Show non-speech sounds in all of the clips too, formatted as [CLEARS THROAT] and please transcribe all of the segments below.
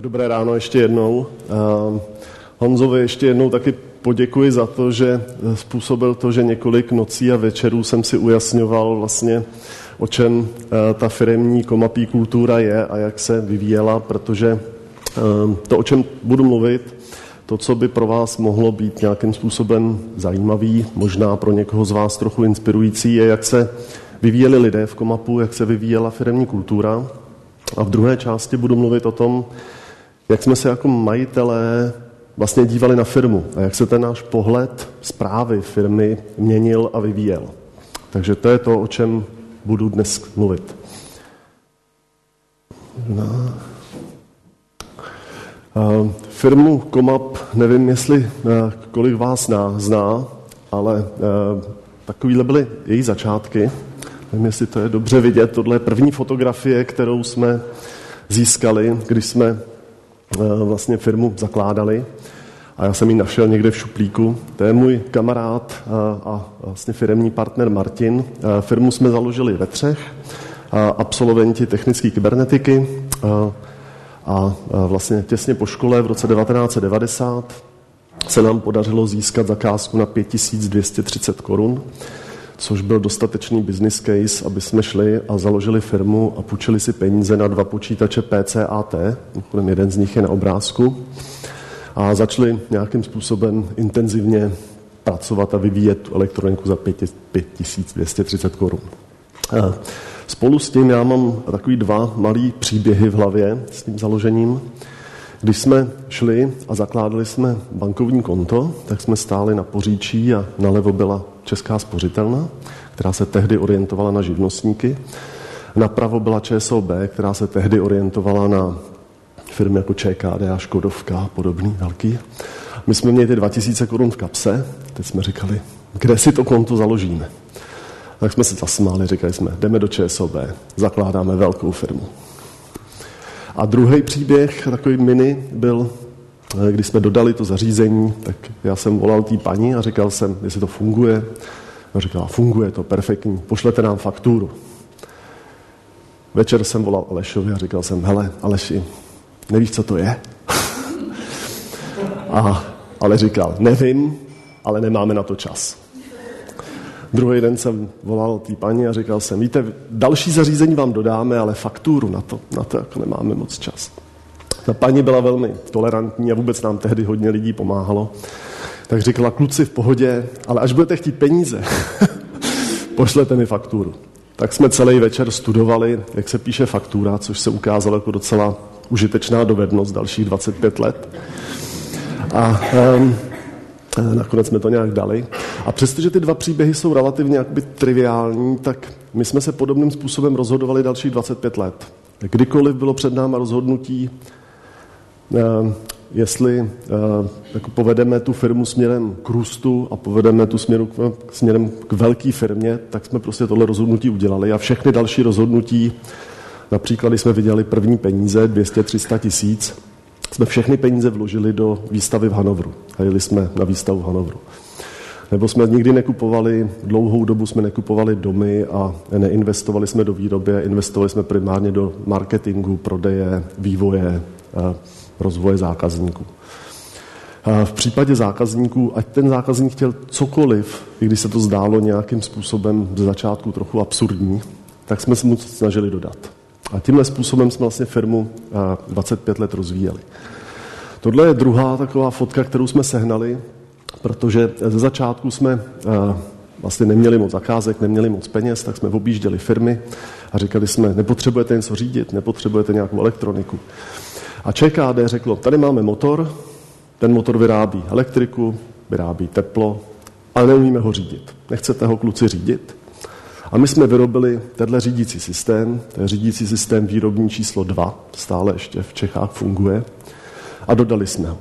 Dobré ráno ještě jednou. Honzovi ještě jednou taky poděkuji za to, že způsobil to, že několik nocí a večerů jsem si ujasňoval vlastně, o čem ta firemní komapí kultura je a jak se vyvíjela, protože to, o čem budu mluvit, to, co by pro vás mohlo být nějakým způsobem zajímavý, možná pro někoho z vás trochu inspirující, je, jak se vyvíjeli lidé v Komapu, jak se vyvíjela firmní kultura. A v druhé části budu mluvit o tom, jak jsme se jako majitelé vlastně dívali na firmu a jak se ten náš pohled zprávy firmy měnil a vyvíjel. Takže to je to, o čem budu dnes mluvit. No. Firmu Komap, nevím, jestli kolik vás zná, ale takovýhle byly její začátky. Nevím, jestli to je dobře vidět. Tohle je první fotografie, kterou jsme získali, když jsme vlastně firmu zakládali. A já jsem ji našel někde v šuplíku. To je můj kamarád a vlastně firemní partner Martin. Firmu jsme založili ve třech, absolventi technické kybernetiky a vlastně těsně po škole v roce 1990 se nám podařilo získat zakázku na 5230 korun, což byl dostatečný business case, aby jsme šli a založili firmu a půjčili si peníze na dva počítače PCAT, jeden z nich je na obrázku, a začali nějakým způsobem intenzivně pracovat a vyvíjet elektroniku za 5230 korun. Spolu s tím já mám takový dva malý příběhy v hlavě s tím založením. Když jsme šli a zakládali jsme bankovní konto, tak jsme stáli na poříčí a nalevo byla Česká spořitelna, která se tehdy orientovala na živnostníky. Napravo byla ČSOB, která se tehdy orientovala na firmy jako ČKD a Škodovka a podobný velký. My jsme měli ty 2000 korun v kapse, teď jsme říkali, kde si to konto založíme. Tak jsme se zasmáli, říkali jsme, jdeme do ČSOB, zakládáme velkou firmu. A druhý příběh, takový mini, byl, když jsme dodali to zařízení, tak já jsem volal té paní a říkal jsem, jestli to funguje. A říkala, funguje to, perfektní, pošlete nám fakturu. Večer jsem volal Alešovi a říkal jsem, hele, Aleši, nevíš, co to je? [LAUGHS] a ale říkal, nevím, ale nemáme na to čas. Druhý den jsem volal té paní a říkal jsem, víte, další zařízení vám dodáme, ale fakturu na to, na to jako nemáme moc čas. Ta paní byla velmi tolerantní a vůbec nám tehdy hodně lidí pomáhalo. Tak říkala, kluci v pohodě, ale až budete chtít peníze, [LAUGHS] pošlete mi fakturu. Tak jsme celý večer studovali, jak se píše faktura, což se ukázalo jako docela užitečná dovednost dalších 25 let. A um, nakonec jsme to nějak dali. A přestože ty dva příběhy jsou relativně jakoby triviální, tak my jsme se podobným způsobem rozhodovali dalších 25 let. Kdykoliv bylo před náma rozhodnutí, jestli ehm, jako povedeme tu firmu směrem k růstu a povedeme tu směru k, směrem k velké firmě, tak jsme prostě tohle rozhodnutí udělali a všechny další rozhodnutí, například když jsme viděli první peníze, 200-300 tisíc, jsme všechny peníze vložili do výstavy v Hanovru. A jeli jsme na výstavu v Hanovru. Nebo jsme nikdy nekupovali, dlouhou dobu jsme nekupovali domy a neinvestovali jsme do výroby, investovali jsme primárně do marketingu, prodeje, vývoje, rozvoje zákazníků. V případě zákazníků, ať ten zákazník chtěl cokoliv, i když se to zdálo nějakým způsobem ze začátku trochu absurdní, tak jsme se mu snažili dodat. A tímhle způsobem jsme vlastně firmu 25 let rozvíjeli. Tohle je druhá taková fotka, kterou jsme sehnali, protože ze začátku jsme vlastně neměli moc zakázek, neměli moc peněz, tak jsme objížděli firmy a říkali jsme, nepotřebujete něco řídit, nepotřebujete nějakou elektroniku. A ČKD řeklo, tady máme motor, ten motor vyrábí elektriku, vyrábí teplo, ale neumíme ho řídit. Nechcete ho kluci řídit? A my jsme vyrobili tenhle řídící systém, je řídící systém výrobní číslo 2, stále ještě v Čechách funguje, a dodali jsme ho.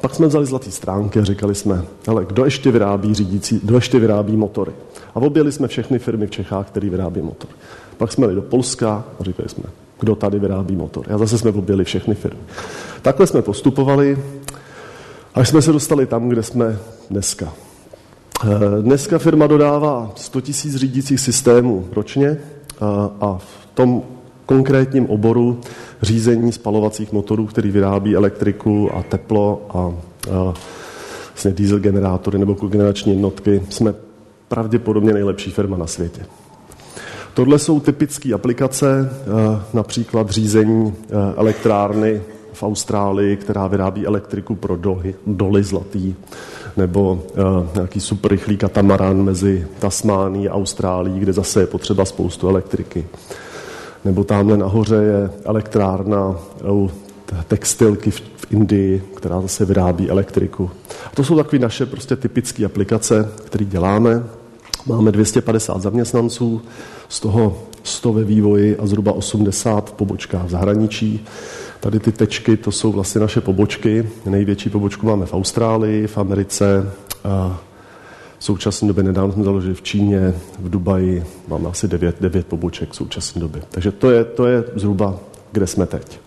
Pak jsme vzali zlatý stránky a říkali jsme, ale kdo ještě vyrábí řídící, kdo ještě vyrábí motory. A objeli jsme všechny firmy v Čechách, které vyrábí motory. Pak jsme jeli do Polska a říkali jsme, kdo tady vyrábí motor. A zase jsme objeli všechny firmy. Takhle jsme postupovali, až jsme se dostali tam, kde jsme dneska. Eh, dneska firma dodává 100 000 řídících systémů ročně a v tom konkrétním oboru řízení spalovacích motorů, který vyrábí elektriku a teplo a, a vlastně diesel generátory nebo kogenerační jednotky, jsme pravděpodobně nejlepší firma na světě. Tohle jsou typické aplikace, eh, například řízení eh, elektrárny v Austrálii, která vyrábí elektriku pro doly, doly zlatý, nebo uh, nějaký super rychlý katamaran mezi Tasmánií a Austrálií, kde zase je potřeba spoustu elektriky. Nebo tamhle nahoře je elektrárna u textilky v, v Indii, která zase vyrábí elektriku. A to jsou takové naše prostě typické aplikace, které děláme. Máme 250 zaměstnanců, z toho 100 ve vývoji a zhruba 80 v pobočkách v zahraničí. Tady ty tečky, to jsou vlastně naše pobočky. Největší pobočku máme v Austrálii, v Americe, a v současné době nedávno jsme založili v Číně, v Dubaji, máme asi 9, 9 poboček v současné době. Takže to je, to je zhruba, kde jsme teď.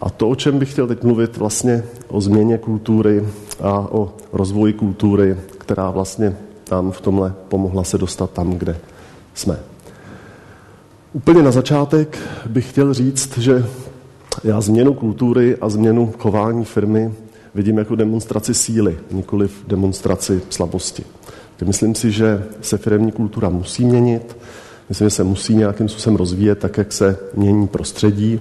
A to, o čem bych chtěl teď mluvit, vlastně o změně kultury a o rozvoji kultury, která vlastně nám v tomhle pomohla se dostat tam, kde jsme. Úplně na začátek bych chtěl říct, že já změnu kultury a změnu chování firmy vidím jako demonstraci síly, nikoli demonstraci slabosti. Myslím si, že se firmní kultura musí měnit, myslím, že se musí nějakým způsobem rozvíjet tak, jak se mění prostředí.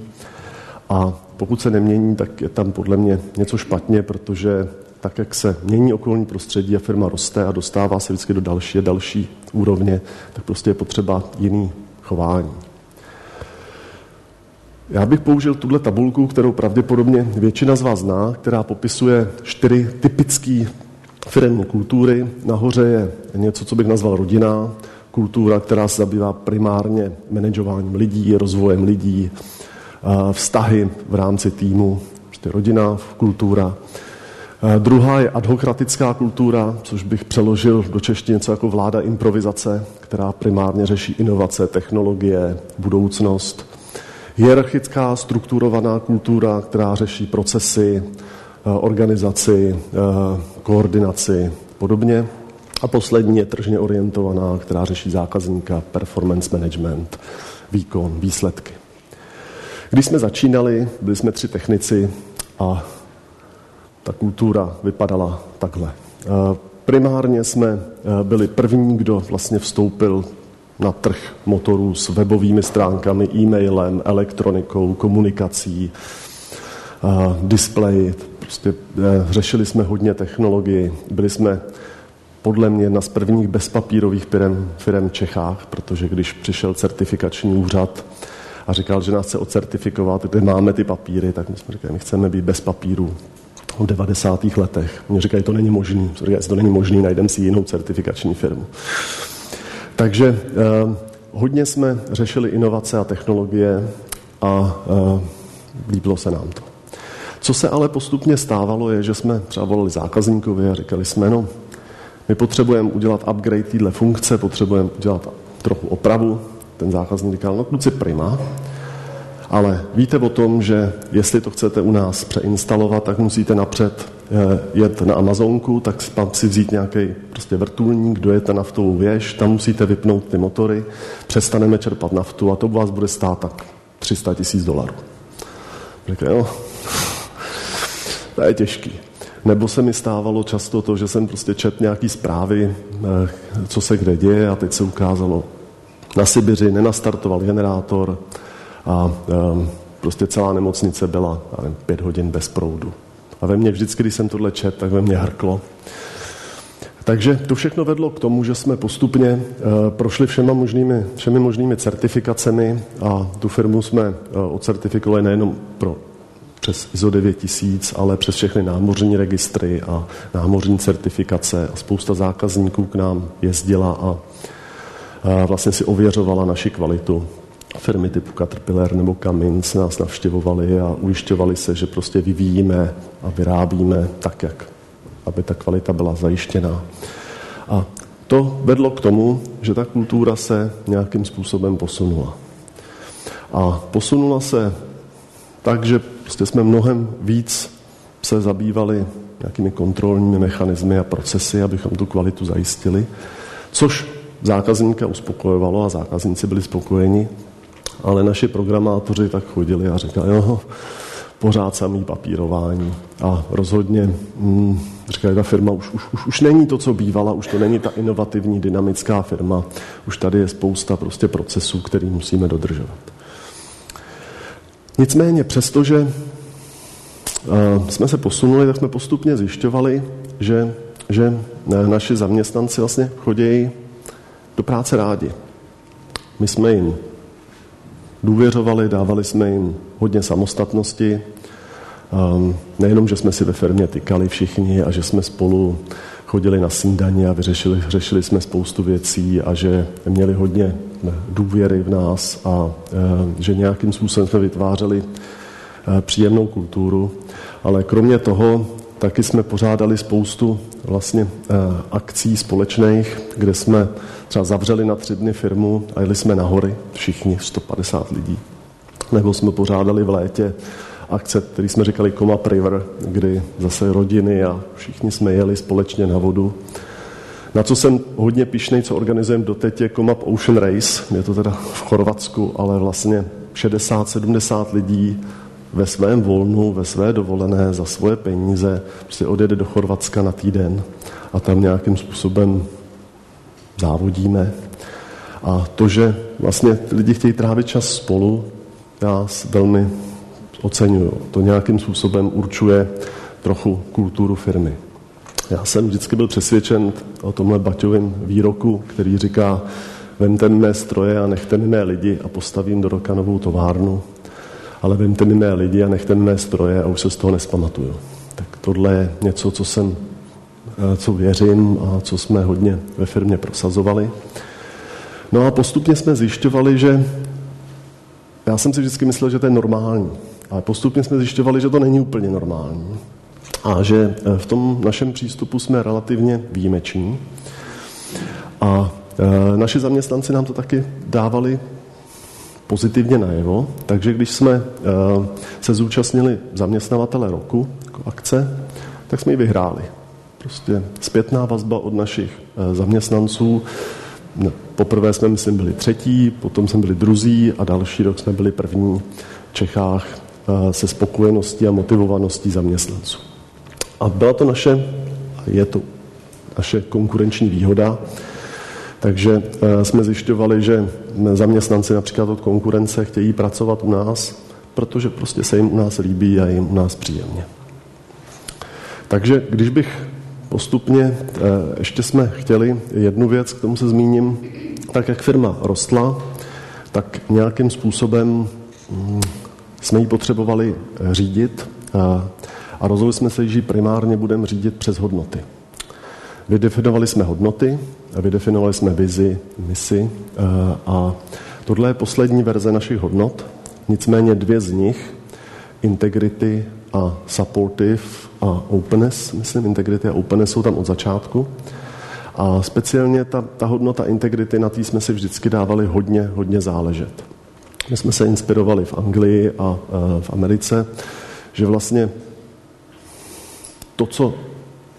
A pokud se nemění, tak je tam podle mě něco špatně, protože tak, jak se mění okolní prostředí a firma roste a dostává se vždycky do další a další úrovně, tak prostě je potřeba jiný chování. Já bych použil tuhle tabulku, kterou pravděpodobně většina z vás zná, která popisuje čtyři typické firmní kultury. Nahoře je něco, co bych nazval rodina, kultura, která se zabývá primárně manažováním lidí, rozvojem lidí, vztahy v rámci týmu, prostě rodina, kultura. Druhá je adhokratická kultura, což bych přeložil do češtiny něco jako vláda improvizace, která primárně řeší inovace, technologie, budoucnost. Hierarchická strukturovaná kultura, která řeší procesy, eh, organizaci, eh, koordinaci podobně. A poslední je tržně orientovaná, která řeší zákazníka, performance management, výkon, výsledky. Když jsme začínali, byli jsme tři technici a ta kultura vypadala takhle. Eh, primárně jsme byli první, kdo vlastně vstoupil na trh motorů s webovými stránkami, e-mailem, elektronikou, komunikací, displeji. Prostě řešili jsme hodně technologii. Byli jsme podle mě jedna z prvních bezpapírových firm, firm v Čechách, protože když přišel certifikační úřad a říkal, že nás chce ocertifikovat, kde máme ty papíry, tak my jsme říkali, my chceme být bez papíru v 90. letech. Oni říkají, to není možný. Říkají, to není možný, najdeme si jinou certifikační firmu. Takže eh, hodně jsme řešili inovace a technologie a eh, líbilo se nám to. Co se ale postupně stávalo, je, že jsme třeba volili zákazníkovi a říkali jsme, no, my potřebujeme udělat upgrade téhle funkce, potřebujeme udělat trochu opravu. Ten zákazník říkal, no kluci prima, ale víte o tom, že jestli to chcete u nás přeinstalovat, tak musíte napřed eh, jet na Amazonku, tak si vzít nějaký prostě vrtulník, dojete naftovou věž, tam musíte vypnout ty motory, přestaneme čerpat naftu a to vás bude stát tak 300 tisíc dolarů. Řekl, jo, [LAUGHS] to je těžký. Nebo se mi stávalo často to, že jsem prostě čet nějaký zprávy, eh, co se kde děje a teď se ukázalo, na Sibiři nenastartoval generátor, a prostě celá nemocnice byla nevím, pět hodin bez proudu. A ve mně vždycky, když jsem tohle čet, tak ve mně hrklo. Takže to všechno vedlo k tomu, že jsme postupně uh, prošli všema možnými, všemi možnými certifikacemi a tu firmu jsme uh, ocertifikovali nejenom pro přes ISO 9000, ale přes všechny námořní registry a námořní certifikace a spousta zákazníků k nám jezdila a, a vlastně si ověřovala naši kvalitu firmy typu Caterpillar nebo Cummins nás navštěvovali a ujišťovali se, že prostě vyvíjíme a vyrábíme tak, jak aby ta kvalita byla zajištěná. A to vedlo k tomu, že ta kultura se nějakým způsobem posunula. A posunula se tak, že prostě jsme mnohem víc se zabývali nějakými kontrolními mechanismy a procesy, abychom tu kvalitu zajistili, což zákazníka uspokojovalo a zákazníci byli spokojeni, ale naši programátoři tak chodili a říkali, jo, pořád samý papírování. A rozhodně, hm, říkali, ta firma už, už, už, už není to, co bývala, už to není ta inovativní, dynamická firma, už tady je spousta prostě procesů, který musíme dodržovat. Nicméně, přestože uh, jsme se posunuli, tak jsme postupně zjišťovali, že, že eh, naši zaměstnanci vlastně chodí do práce rádi. My jsme jim důvěřovali, dávali jsme jim hodně samostatnosti. Um, nejenom, že jsme si ve firmě tykali všichni a že jsme spolu chodili na snídaně a vyřešili řešili jsme spoustu věcí a že měli hodně důvěry v nás a uh, že nějakým způsobem jsme vytvářeli uh, příjemnou kulturu. Ale kromě toho taky jsme pořádali spoustu vlastně uh, akcí společných, kde jsme třeba zavřeli na tři dny firmu a jeli jsme na hory, všichni, 150 lidí. Nebo jsme pořádali v létě akce, který jsme říkali Coma River, kdy zase rodiny a všichni jsme jeli společně na vodu. Na co jsem hodně pišnej, co organizujeme doteď, je Comap Ocean Race. Je to teda v Chorvatsku, ale vlastně 60-70 lidí ve svém volnu, ve své dovolené, za svoje peníze, prostě odjede do Chorvatska na týden a tam nějakým způsobem závodíme. A to, že vlastně lidi chtějí trávit čas spolu, já velmi oceňuju. To nějakým způsobem určuje trochu kulturu firmy. Já jsem vždycky byl přesvědčen o tomhle Baťovém výroku, který říká, vemte mé stroje a nechte mé lidi a postavím do roka novou továrnu, ale vemte mé lidi a nechte mé stroje a už se z toho nespamatuju. Tak tohle je něco, co jsem Eh, co věřím a co jsme hodně ve firmě prosazovali. No a postupně jsme zjišťovali, že já jsem si vždycky myslel, že to je normální, ale postupně jsme zjišťovali, že to není úplně normální a že eh, v tom našem přístupu jsme relativně výjimeční. A e, naši zaměstnanci nám to taky dávali pozitivně najevo, takže když jsme e, se zúčastnili zaměstnavatele roku jako akce, tak jsme ji vyhráli. Prostě zpětná vazba od našich eh, zaměstnanců. Poprvé jsme, myslím, byli třetí, potom jsme byli druzí a další rok jsme byli první v Čechách eh, se spokojeností a motivovaností zaměstnanců. A byla to naše, je to naše konkurenční výhoda, takže eh, jsme zjišťovali, že zaměstnanci například od konkurence chtějí pracovat u nás, protože prostě se jim u nás líbí a jim u nás příjemně. Takže když bych postupně. Eh, ještě jsme chtěli jednu věc, k tomu se zmíním. Tak jak firma rostla, tak nějakým způsobem mm, jsme ji potřebovali eh, řídit a, a rozhodli jsme se, že ji primárně budeme řídit přes hodnoty. Vydefinovali jsme hodnoty, vydefinovali jsme vizi, misi eh, a tohle je poslední verze našich hodnot. Nicméně dvě z nich, integrity a supportive a openness, myslím, integrity a openness jsou tam od začátku. A speciálně ta, ta hodnota integrity, na té jsme si vždycky dávali hodně, hodně záležet. My jsme se inspirovali v Anglii a e, v Americe, že vlastně to, co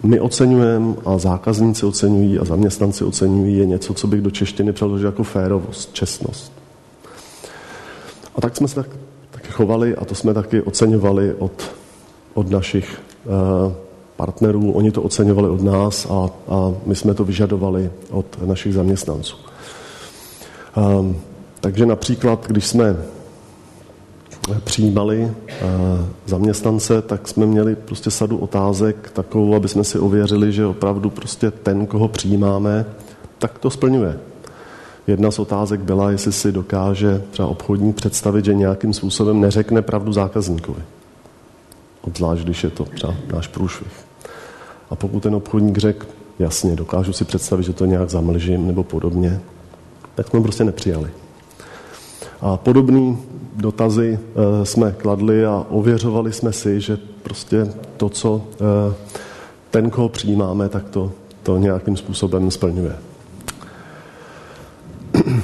my oceňujeme a zákazníci oceňují a zaměstnanci oceňují, je něco, co bych do češtiny přeložil jako férovost, čestnost. A tak jsme se tak, tak chovali a to jsme taky oceňovali od od našich eh, partnerů, oni to oceňovali od nás a, a my jsme to vyžadovali od našich zaměstnanců. Um, takže například, když jsme přijímali uh, zaměstnance, tak jsme měli prostě sadu otázek takovou, aby jsme si ověřili, že opravdu prostě ten, koho přijímáme, tak to splňuje. Jedna z otázek byla, jestli si dokáže třeba obchodní představit, že nějakým způsobem neřekne pravdu zákazníkovi obzvlášť když je to třeba náš průšvih. A pokud ten obchodník řekl, jasně, dokážu si představit, že to nějak zamlžím nebo podobně, tak jsme prostě nepřijali. A podobné dotazy e, jsme kladli a ověřovali jsme si, že prostě to, co e, ten, koho přijímáme, tak to, to nějakým způsobem splňuje. [CLEARS THROAT]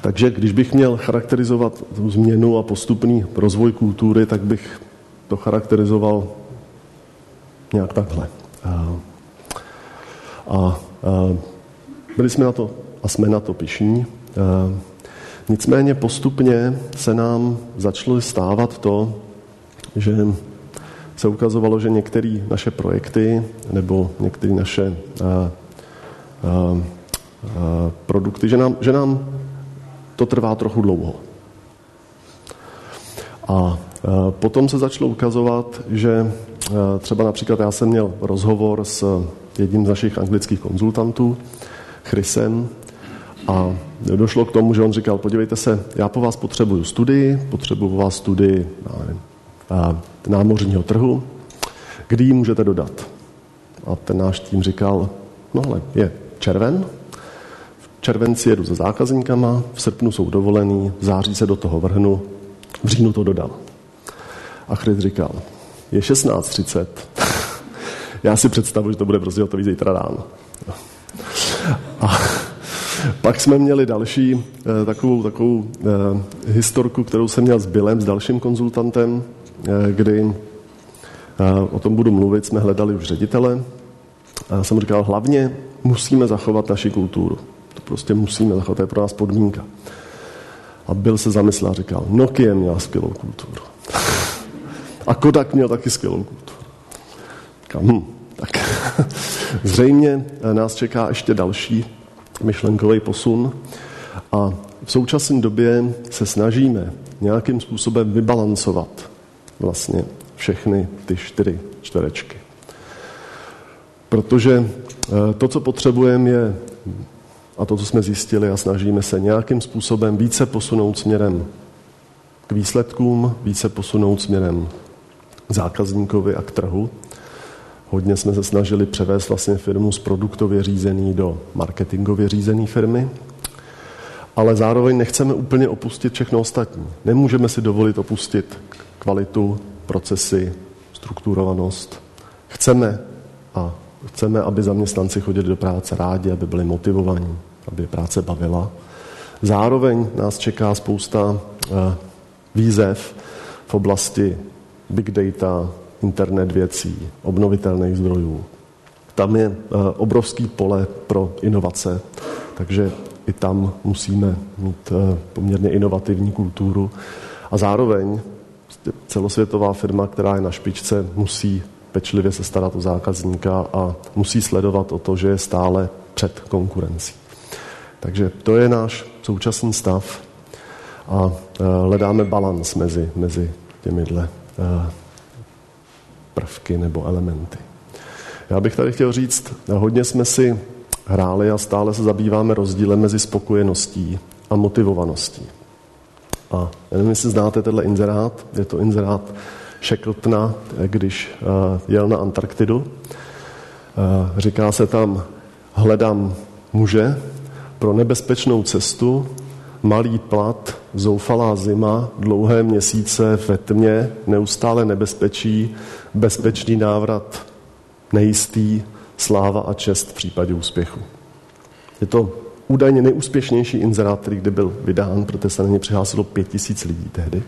Takže když bych měl charakterizovat tu změnu a postupný rozvoj kultury, tak bych to charakterizoval nějak takhle. A, a, a byli jsme na to a jsme na to pišní. Nicméně postupně se nám začalo stávat to, že se ukazovalo, že některé naše projekty nebo některé naše a, a, a, produkty, že nám, že nám to trvá trochu dlouho. A potom se začalo ukazovat, že třeba například já jsem měl rozhovor s jedním z našich anglických konzultantů, Chrisem, a došlo k tomu, že on říkal, podívejte se, já po vás potřebuju studii, potřebuju po vás studii nevím, námořního trhu, kdy ji můžete dodat. A ten náš tým říkal, no ale je červen, v červenci jedu se zákazníkama, v srpnu jsou dovolený, v září se do toho vrhnu, v říjnu to dodám. A Chris říkal, je 16.30, [LAUGHS] já si představuji, že to bude prostě hotový zítra ráno. A pak jsme měli další eh, takovou, takovou eh, historku, kterou jsem měl s Billem, s dalším konzultantem, eh, kdy o tom budu mluvit, jsme hledali už ředitele. A já jsem říkal, hlavně musíme zachovat naši kulturu. To prostě musíme zachovat, to je pro nás podmínka. A byl se zamyslel a říkal, Nokia měla skvělou kulturu. [LAUGHS] a Kodak měl taky skvělou kulturu. Říkal, hm, tak [LAUGHS] zřejmě nás čeká ještě další myšlenkový posun a v současné době se snažíme nějakým způsobem vybalancovat vlastně všechny ty čtyři čtverečky. Protože eh, to, co potřebujeme, je, a to, co jsme zjistili a snažíme se nějakým způsobem více posunout směrem k výsledkům, více posunout směrem k zákazníkovi a k trhu. Hodně jsme se snažili převést vlastně firmu z produktově řízený do marketingově řízené firmy, ale zároveň nechceme úplně opustit všechno ostatní. Nemůžeme si dovolit opustit kvalitu, procesy, strukturovanost. Chceme a chceme, aby zaměstnanci chodili do práce rádi, aby byli motivovaní, aby práce bavila. Zároveň nás čeká spousta eh, výzev v oblasti big data, internet věcí, obnovitelných zdrojů. Tam je eh, obrovský pole pro inovace, takže i tam musíme mít eh, poměrně inovativní kulturu. A zároveň celosvětová firma, která je na špičce, musí pečlivě se starat o zákazníka a musí sledovat o to, že je stále před konkurencí. Takže to je náš současný stav a eh, hledáme balans mezi, mezi těmihle prvky nebo elementy. Já bych tady chtěl říct, hodně jsme si hráli a stále se zabýváme rozdílem mezi spokojeností a motivovaností. A nevím, jestli znáte tenhle inzerát. Je to inzerát Shackletona, když uh, jel na Antarktidu. Uh, říká se tam, hledám muže pro nebezpečnou cestu, malý plat, zoufalá zima, dlouhé měsíce ve tmě, neustále nebezpečí, bezpečný návrat, nejistý, sláva a čest v případě úspěchu. Je to údajně nejúspěšnější inzerát, který kdy byl vydán, protože se na ně přihlásilo pět tisíc lidí tehdy.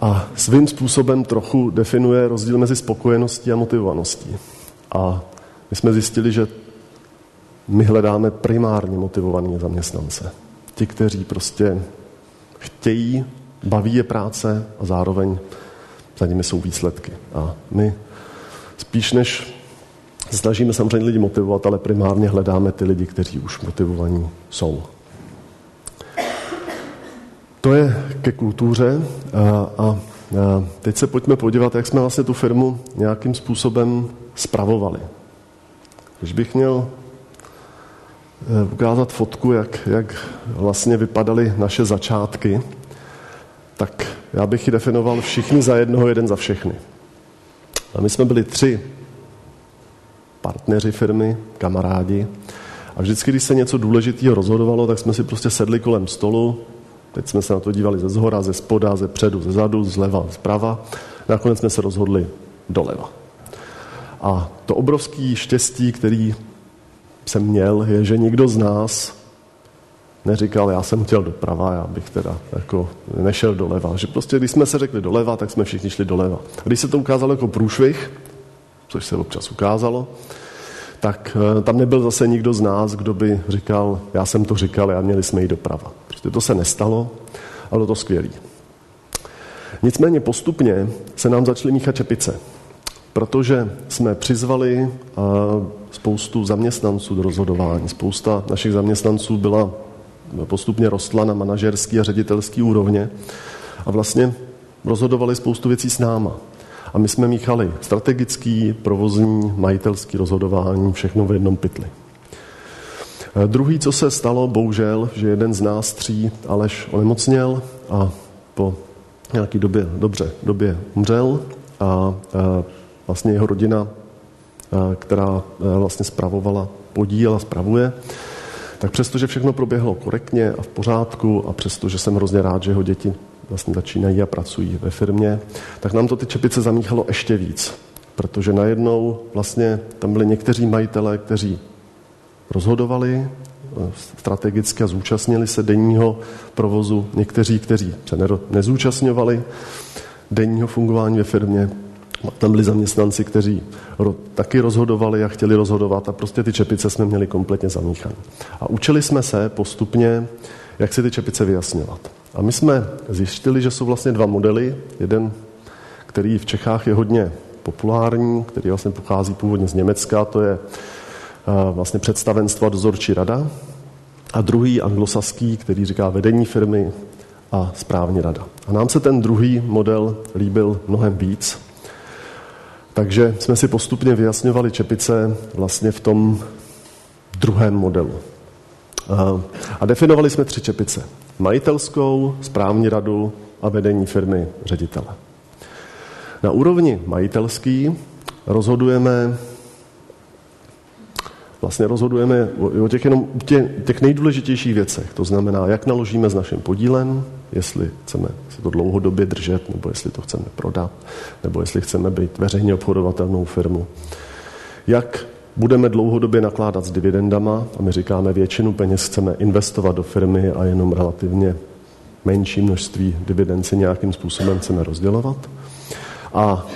A svým způsobem trochu definuje rozdíl mezi spokojeností a motivovaností. A my jsme zjistili, že my hledáme primárně motivované zaměstnance. Ti, kteří prostě chtějí, baví je práce a zároveň za nimi jsou výsledky. A my spíš než snažíme samozřejmě lidi motivovat, ale primárně hledáme ty lidi, kteří už motivovaní jsou. To je ke kultuře a, a teď se pojďme podívat, jak jsme vlastně tu firmu nějakým způsobem spravovali. Když bych měl e, ukázat fotku, jak, jak vlastně vypadaly naše začátky, tak já bych ji definoval všichni za jednoho, jeden za všechny. A my jsme byli tři partneři firmy, kamarádi. A vždycky, když se něco důležitého rozhodovalo, tak jsme si prostě sedli kolem stolu. Teď jsme se na to dívali ze zhora, ze spoda, ze předu, ze zadu, zleva, zprava. Nakonec jsme se rozhodli doleva. A to obrovský štěstí, který jsem měl, je, že nikdo z nás neříkal, já jsem chtěl doprava, já bych teda jako nešel doleva. Že prostě, když jsme se řekli doleva, tak jsme všichni šli doleva. A když se to ukázalo jako průšvih, což se občas ukázalo, tak eh, tam nebyl zase nikdo z nás, kdo by říkal, já jsem to říkal, já měli jsme jít doprava. Prostě to se nestalo, ale to skvělý. Nicméně postupně se nám začaly míchat čepice, protože jsme přizvali spoustu zaměstnanců do rozhodování. Spousta našich zaměstnanců byla postupně rostla na manažerský a ředitelský úrovně a vlastně rozhodovali spoustu věcí s náma. A my jsme míchali strategický, provozní, majitelský rozhodování, všechno v jednom pytli. Druhý, co se stalo, bohužel, že jeden z nás tří, Aleš, onemocněl a po nějaký době, dobře, době umřel a, a vlastně jeho rodina, a, která vlastně spravovala podíl a spravuje, tak přesto, že všechno proběhlo korektně a v pořádku a přesto, že jsem hrozně rád, že jeho děti vlastně začínají a pracují ve firmě, tak nám to ty čepice zamíchalo ještě víc. Protože najednou vlastně tam byli někteří majitelé, kteří rozhodovali eh, strategicky a zúčastnili se denního provozu, někteří, kteří se nezúčastňovali denního fungování ve firmě, tam byli zaměstnanci, kteří taky rozhodovali a chtěli rozhodovat a prostě ty čepice jsme měli kompletně zamíchané. A učili jsme se postupně, jak si ty čepice vyjasňovat. A my jsme zjistili, že jsou vlastně dva modely. Jeden, který v Čechách je hodně populární, který vlastně pochází původně z Německa, to je vlastně představenstvo a dozorčí rada. A druhý anglosaský, který říká vedení firmy a správní rada. A nám se ten druhý model líbil mnohem víc, takže jsme si postupně vyjasňovali čepice vlastně v tom druhém modelu. A definovali jsme tři čepice. Majitelskou, správní radu a vedení firmy ředitele. Na úrovni majitelský rozhodujeme vlastně rozhodujeme o těch jenom tě, těch nejdůležitějších věcech. To znamená, jak naložíme s naším podílem, jestli chceme se to dlouhodobě držet, nebo jestli to chceme prodat, nebo jestli chceme být veřejně obchodovatelnou firmu. Jak budeme dlouhodobě nakládat s dividendama a my říkáme, většinu peněz chceme investovat do firmy a jenom relativně menší množství dividend nějakým způsobem chceme rozdělovat. A, a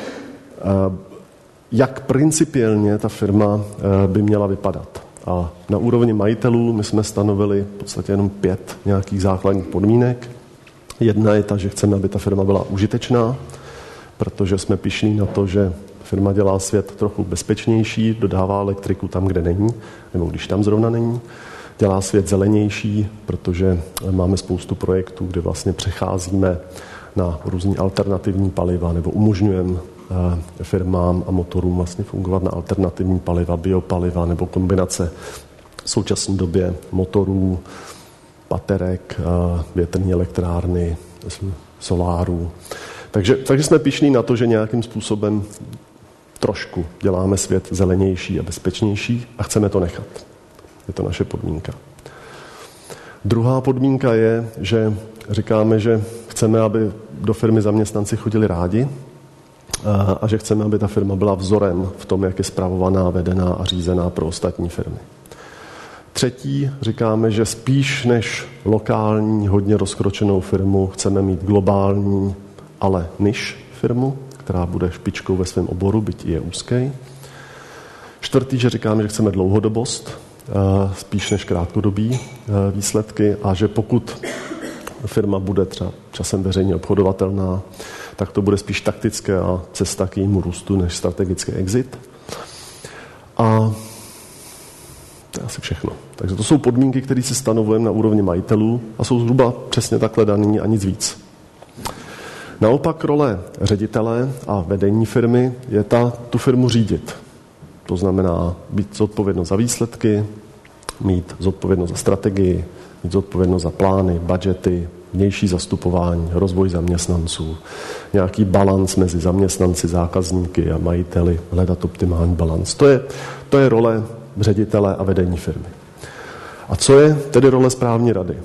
jak principiálně ta firma eh, by měla vypadat. A na úrovni majitelů my jsme stanovili v podstatě jenom pět nějakých základních podmínek. Jedna je ta, že chceme, aby ta firma byla užitečná, protože jsme pišní na to, že firma dělá svět trochu bezpečnější, dodává elektriku tam, kde není, nebo když tam zrovna není. Dělá svět zelenější, protože máme spoustu projektů, kde vlastně přecházíme na různý alternativní paliva nebo umožňujeme Eh, firmám a motorům vlastně fungovat na alternativní paliva, biopaliva nebo kombinace v současné době motorů, baterek, eh, větrní elektrárny, solárů. Takže, takže jsme pišní na to, že nějakým způsobem trošku děláme svět zelenější a bezpečnější a chceme to nechat. Je to naše podmínka. Druhá podmínka je, že říkáme, že chceme, aby do firmy zaměstnanci chodili rádi, a že chceme, aby ta firma byla vzorem v tom, jak je zpravovaná, vedená a řízená pro ostatní firmy. Třetí říkáme, že spíš než lokální, hodně rozkročenou firmu chceme mít globální, ale niž firmu, která bude špičkou ve svém oboru, byť je úzký. Čtvrtý, že říkáme, že chceme dlouhodobost, spíš než krátkodobí výsledky a že pokud firma bude třeba časem veřejně obchodovatelná, tak to bude spíš taktické a cesta k jejímu růstu než strategický exit. A to je asi všechno. Takže to jsou podmínky, které si stanovujeme na úrovni majitelů a jsou zhruba přesně takhle daný a nic víc. Naopak role ředitele a vedení firmy je ta tu firmu řídit. To znamená být zodpovědnost za výsledky, mít zodpovědnost za strategii, mít zodpovědnost za plány, budgety, vnější zastupování, rozvoj zaměstnanců, nějaký balans mezi zaměstnanci, zákazníky a majiteli, hledat optimální balans. To je, to je role ředitele a vedení firmy. A co je tedy role správní rady?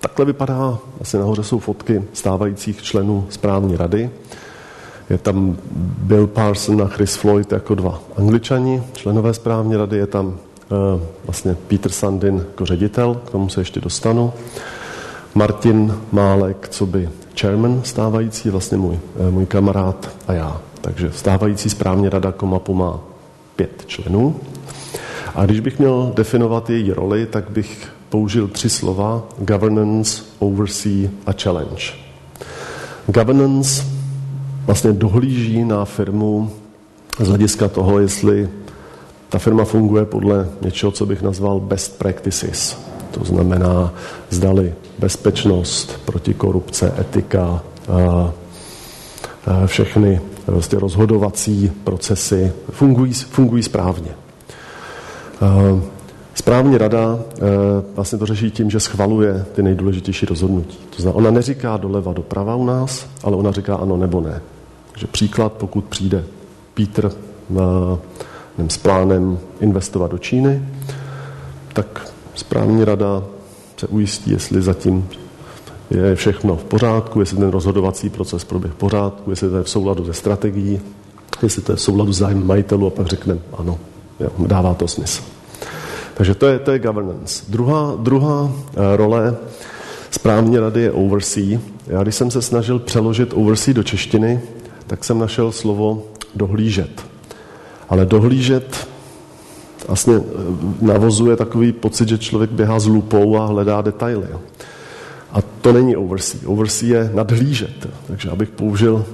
Takhle vypadá, asi nahoře jsou fotky stávajících členů správní rady. Je tam Bill Parson a Chris Floyd jako dva angličani, členové správní rady, je tam Eh, vlastně Peter Sandin jako ředitel, k tomu se ještě dostanu. Martin Málek, co by chairman stávající, vlastně můj, eh, můj kamarád a já. Takže stávající správně rada Komapu má pět členů. A když bych měl definovat její roli, tak bych použil tři slova, governance, oversee a challenge. Governance vlastně dohlíží na firmu z hlediska toho, jestli ta firma funguje podle něčeho, co bych nazval best practices. To znamená, zdali bezpečnost, protikorupce, etika, a, a všechny vlastně rozhodovací procesy fungují, fungují správně. Správní rada vlastně to řeší tím, že schvaluje ty nejdůležitější rozhodnutí. To znamená, ona neříká doleva doprava u nás, ale ona říká ano nebo ne. Takže příklad, pokud přijde Pítr nevím, s plánem investovat do Číny, tak správní rada se ujistí, jestli zatím je všechno v pořádku, jestli ten rozhodovací proces proběh v pořádku, jestli to je v souladu se strategií, jestli to je v souladu s majitelů a pak řekneme ano, jo, dává to smysl. Takže to je, to je governance. Druhá, druhá eh, role správní rady je oversee. Já když jsem se snažil přeložit oversee do češtiny, tak jsem našel slovo dohlížet. Ale dohlížet vlastně eh, navozuje takový pocit, že člověk běhá s lupou a hledá detaily. A to není oversee. Oversee je nadhlížet. Takže abych použil,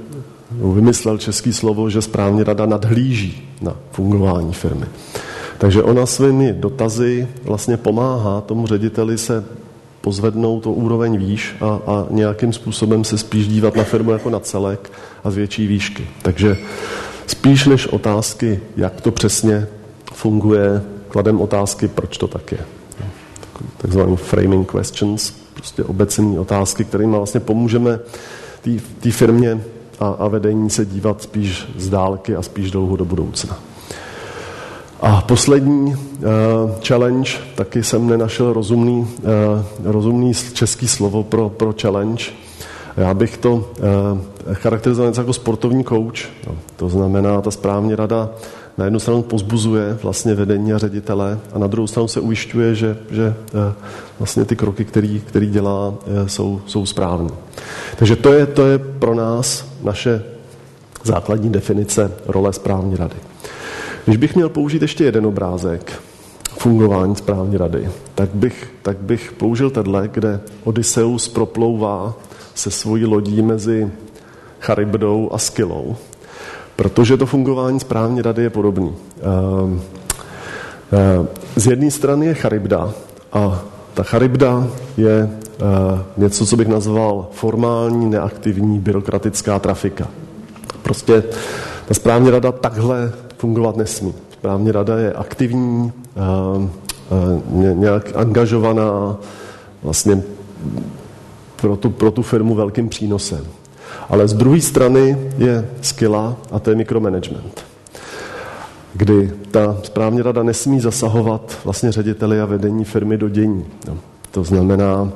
vymyslel český slovo, že správně rada nadhlíží na fungování firmy. Takže ona svými dotazy vlastně pomáhá tomu řediteli se pozvednout to úroveň výš a, a nějakým způsobem se spíš dívat na firmu jako na celek a z větší výšky. Takže spíš než otázky, jak to přesně funguje, kladem otázky, proč to tak je. Takzvaný framing questions, prostě obecné otázky, kterými vlastně pomůžeme té firmě a, a vedení se dívat spíš z dálky a spíš dlouho do budoucna. A poslední uh, challenge, taky jsem nenašel rozumný, uh, rozumný český slovo pro, pro challenge. Já bych to uh, charakterizoval jako sportovní coach. No, to znamená, ta správně rada na jednu stranu pozbuzuje vlastně vedení a ředitele a na druhou stranu se ujišťuje, že, že vlastně ty kroky, který, který dělá, jsou, jsou správné. Takže to je, to je pro nás naše základní definice role správní rady. Když bych měl použít ještě jeden obrázek fungování správní rady, tak bych, tak bych použil tenhle, kde Odysseus proplouvá se svojí lodí mezi Charybdou a Skylou, protože to fungování správní rady je podobný. Ehm, ehm, z jedné strany je Charybda a ta Charybda je ehm, něco, co bych nazval formální, neaktivní, byrokratická trafika. Prostě ta správní rada takhle fungovat nesmí. Správní rada je aktivní, nějak angažovaná, vlastně pro tu, pro tu firmu velkým přínosem. Ale z druhé strany je skilla a to je mikromanagement, kdy ta správní rada nesmí zasahovat vlastně řediteli a vedení firmy do dění. To znamená,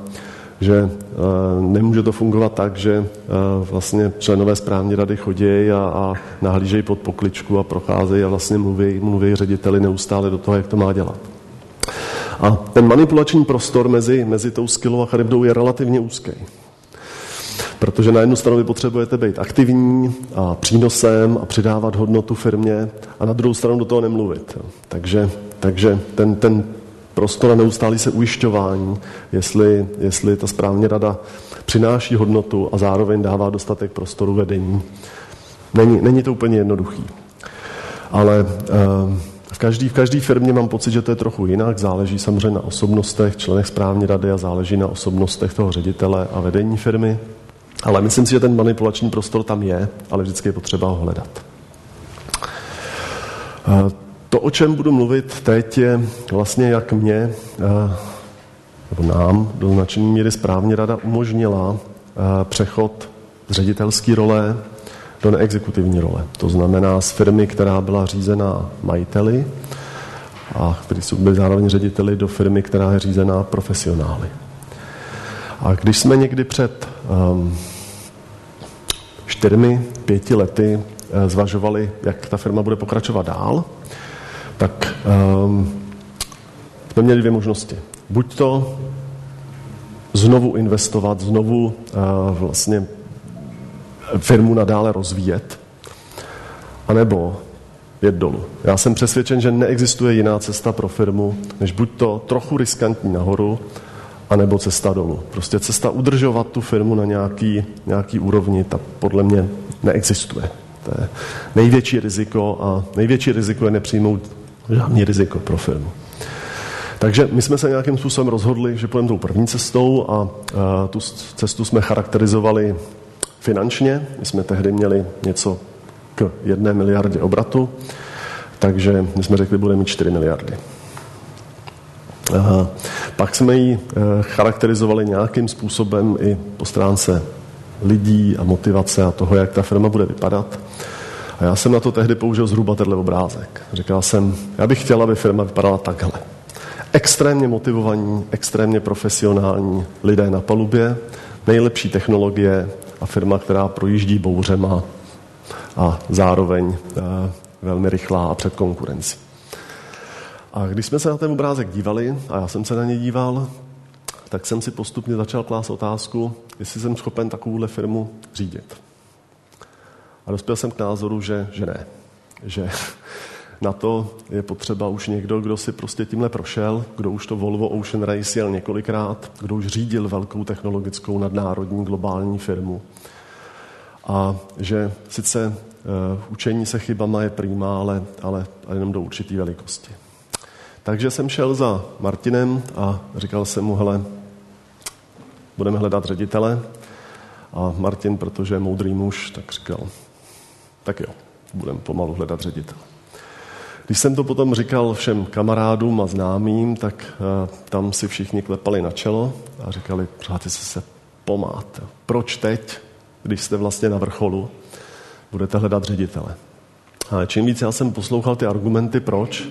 že eh, nemůže to fungovat tak, že eh, vlastně členové správní rady chodí a, a nahlížejí pod pokličku a procházejí a vlastně mluví, mluví řediteli neustále do toho, jak to má dělat. A ten manipulační prostor mezi, mezi tou skillou a charybdou je relativně úzký. Protože na jednu stranu vy potřebujete být aktivní a přínosem a přidávat hodnotu firmě a na druhou stranu do toho nemluvit. Takže, takže ten, ten prostor a neustálý se ujišťování, jestli, jestli ta správně rada přináší hodnotu a zároveň dává dostatek prostoru vedení. Není, není to úplně jednoduchý. Ale uh, v každé v každý firmě mám pocit, že to je trochu jinak. Záleží samozřejmě na osobnostech, členech správní rady a záleží na osobnostech toho ředitele a vedení firmy. Ale myslím si, že ten manipulační prostor tam je, ale vždycky je potřeba ho hledat. Uh, to, o čem budu mluvit teď, je vlastně jak mě, eh, nebo nám do značné míry správně rada umožnila eh, přechod z ředitelské role do neexekutivní role. To znamená z firmy, která byla řízená majiteli a kteří jsou byli zároveň řediteli do firmy, která je řízená profesionály. A když jsme někdy před um, čtyřmi, pěti lety uh, zvažovali, jak ta firma bude pokračovat dál, tak um, jsme měli dvě možnosti. Buď to znovu investovat, znovu uh, vlastně firmu nadále rozvíjet, anebo jet dolů. Já jsem přesvědčen, že neexistuje jiná cesta pro firmu, než buď to trochu riskantní nahoru, anebo cesta dolů. Prostě cesta udržovat tu firmu na nějaký, nějaký úrovni, tak podle mě neexistuje. To je největší riziko a největší riziko je nepřijmout žádný riziko pro firmu. Takže my jsme se nějakým způsobem rozhodli, že půjdeme tou první cestou a, a tu cestu jsme charakterizovali finančně. My jsme tehdy měli něco k jedné miliardě obratu, takže my jsme řekli, budeme mít 4 miliardy. Pak jsme ji eh, charakterizovali nějakým způsobem i po stránce lidí a motivace a toho, jak ta firma bude vypadat. A já jsem na to tehdy použil zhruba tenhle obrázek. Říkal jsem, já bych chtěl, aby firma vypadala takhle. Extrémně motivovaní, extrémně profesionální lidé na palubě, nejlepší technologie a firma, která projíždí bouřema a zároveň eh, velmi rychlá a před konkurencí. A když jsme se na ten obrázek dívali, a já jsem se na ně díval, tak jsem si postupně začal klást otázku, jestli jsem schopen takovouhle firmu řídit. A dospěl jsem k názoru, že, že ne. Že na to je potřeba už někdo, kdo si prostě tímhle prošel, kdo už to Volvo Ocean Race jel několikrát, kdo už řídil velkou technologickou nadnárodní globální firmu. A že sice uh, učení se chybama je prýmá, ale, ale, jenom do určité velikosti. Takže jsem šel za Martinem a říkal jsem mu, hele, budeme hledat ředitele. A Martin, protože je moudrý muž, tak říkal, tak jo, budeme pomalu hledat ředitele. Když jsem to potom říkal všem kamarádům a známým, tak uh, tam si všichni klepali na čelo a říkali, přáti se se pomát. Proč teď, když jste vlastně na vrcholu, budete hledat ředitele? A čím víc já jsem poslouchal ty argumenty, proč,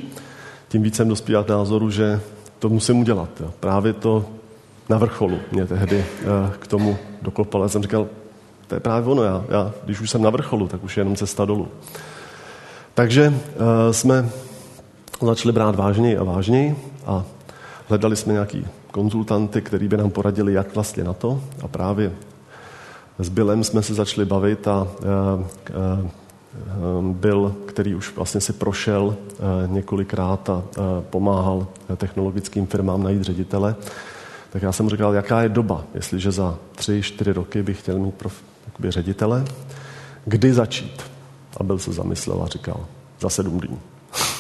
tím víc jsem dospěl k názoru, že to musím udělat. Právě to na vrcholu mě tehdy uh, k tomu dokopal. Já jsem říkal, to je právě ono, já, já, když už jsem na vrcholu, tak už je jenom cesta dolů. Takže uh, jsme začali brát vážněji a vážněji a hledali jsme nějaký konzultanty, který by nám poradili, jak vlastně na to. A právě s Billem jsme se začali bavit a uh, byl, který už vlastně si prošel několikrát a pomáhal technologickým firmám najít ředitele, tak já jsem říkal, jaká je doba, jestliže za tři, čtyři roky bych chtěl mít prof, jakoby ředitele, kdy začít? A byl se zamyslel a říkal, za sedm dní.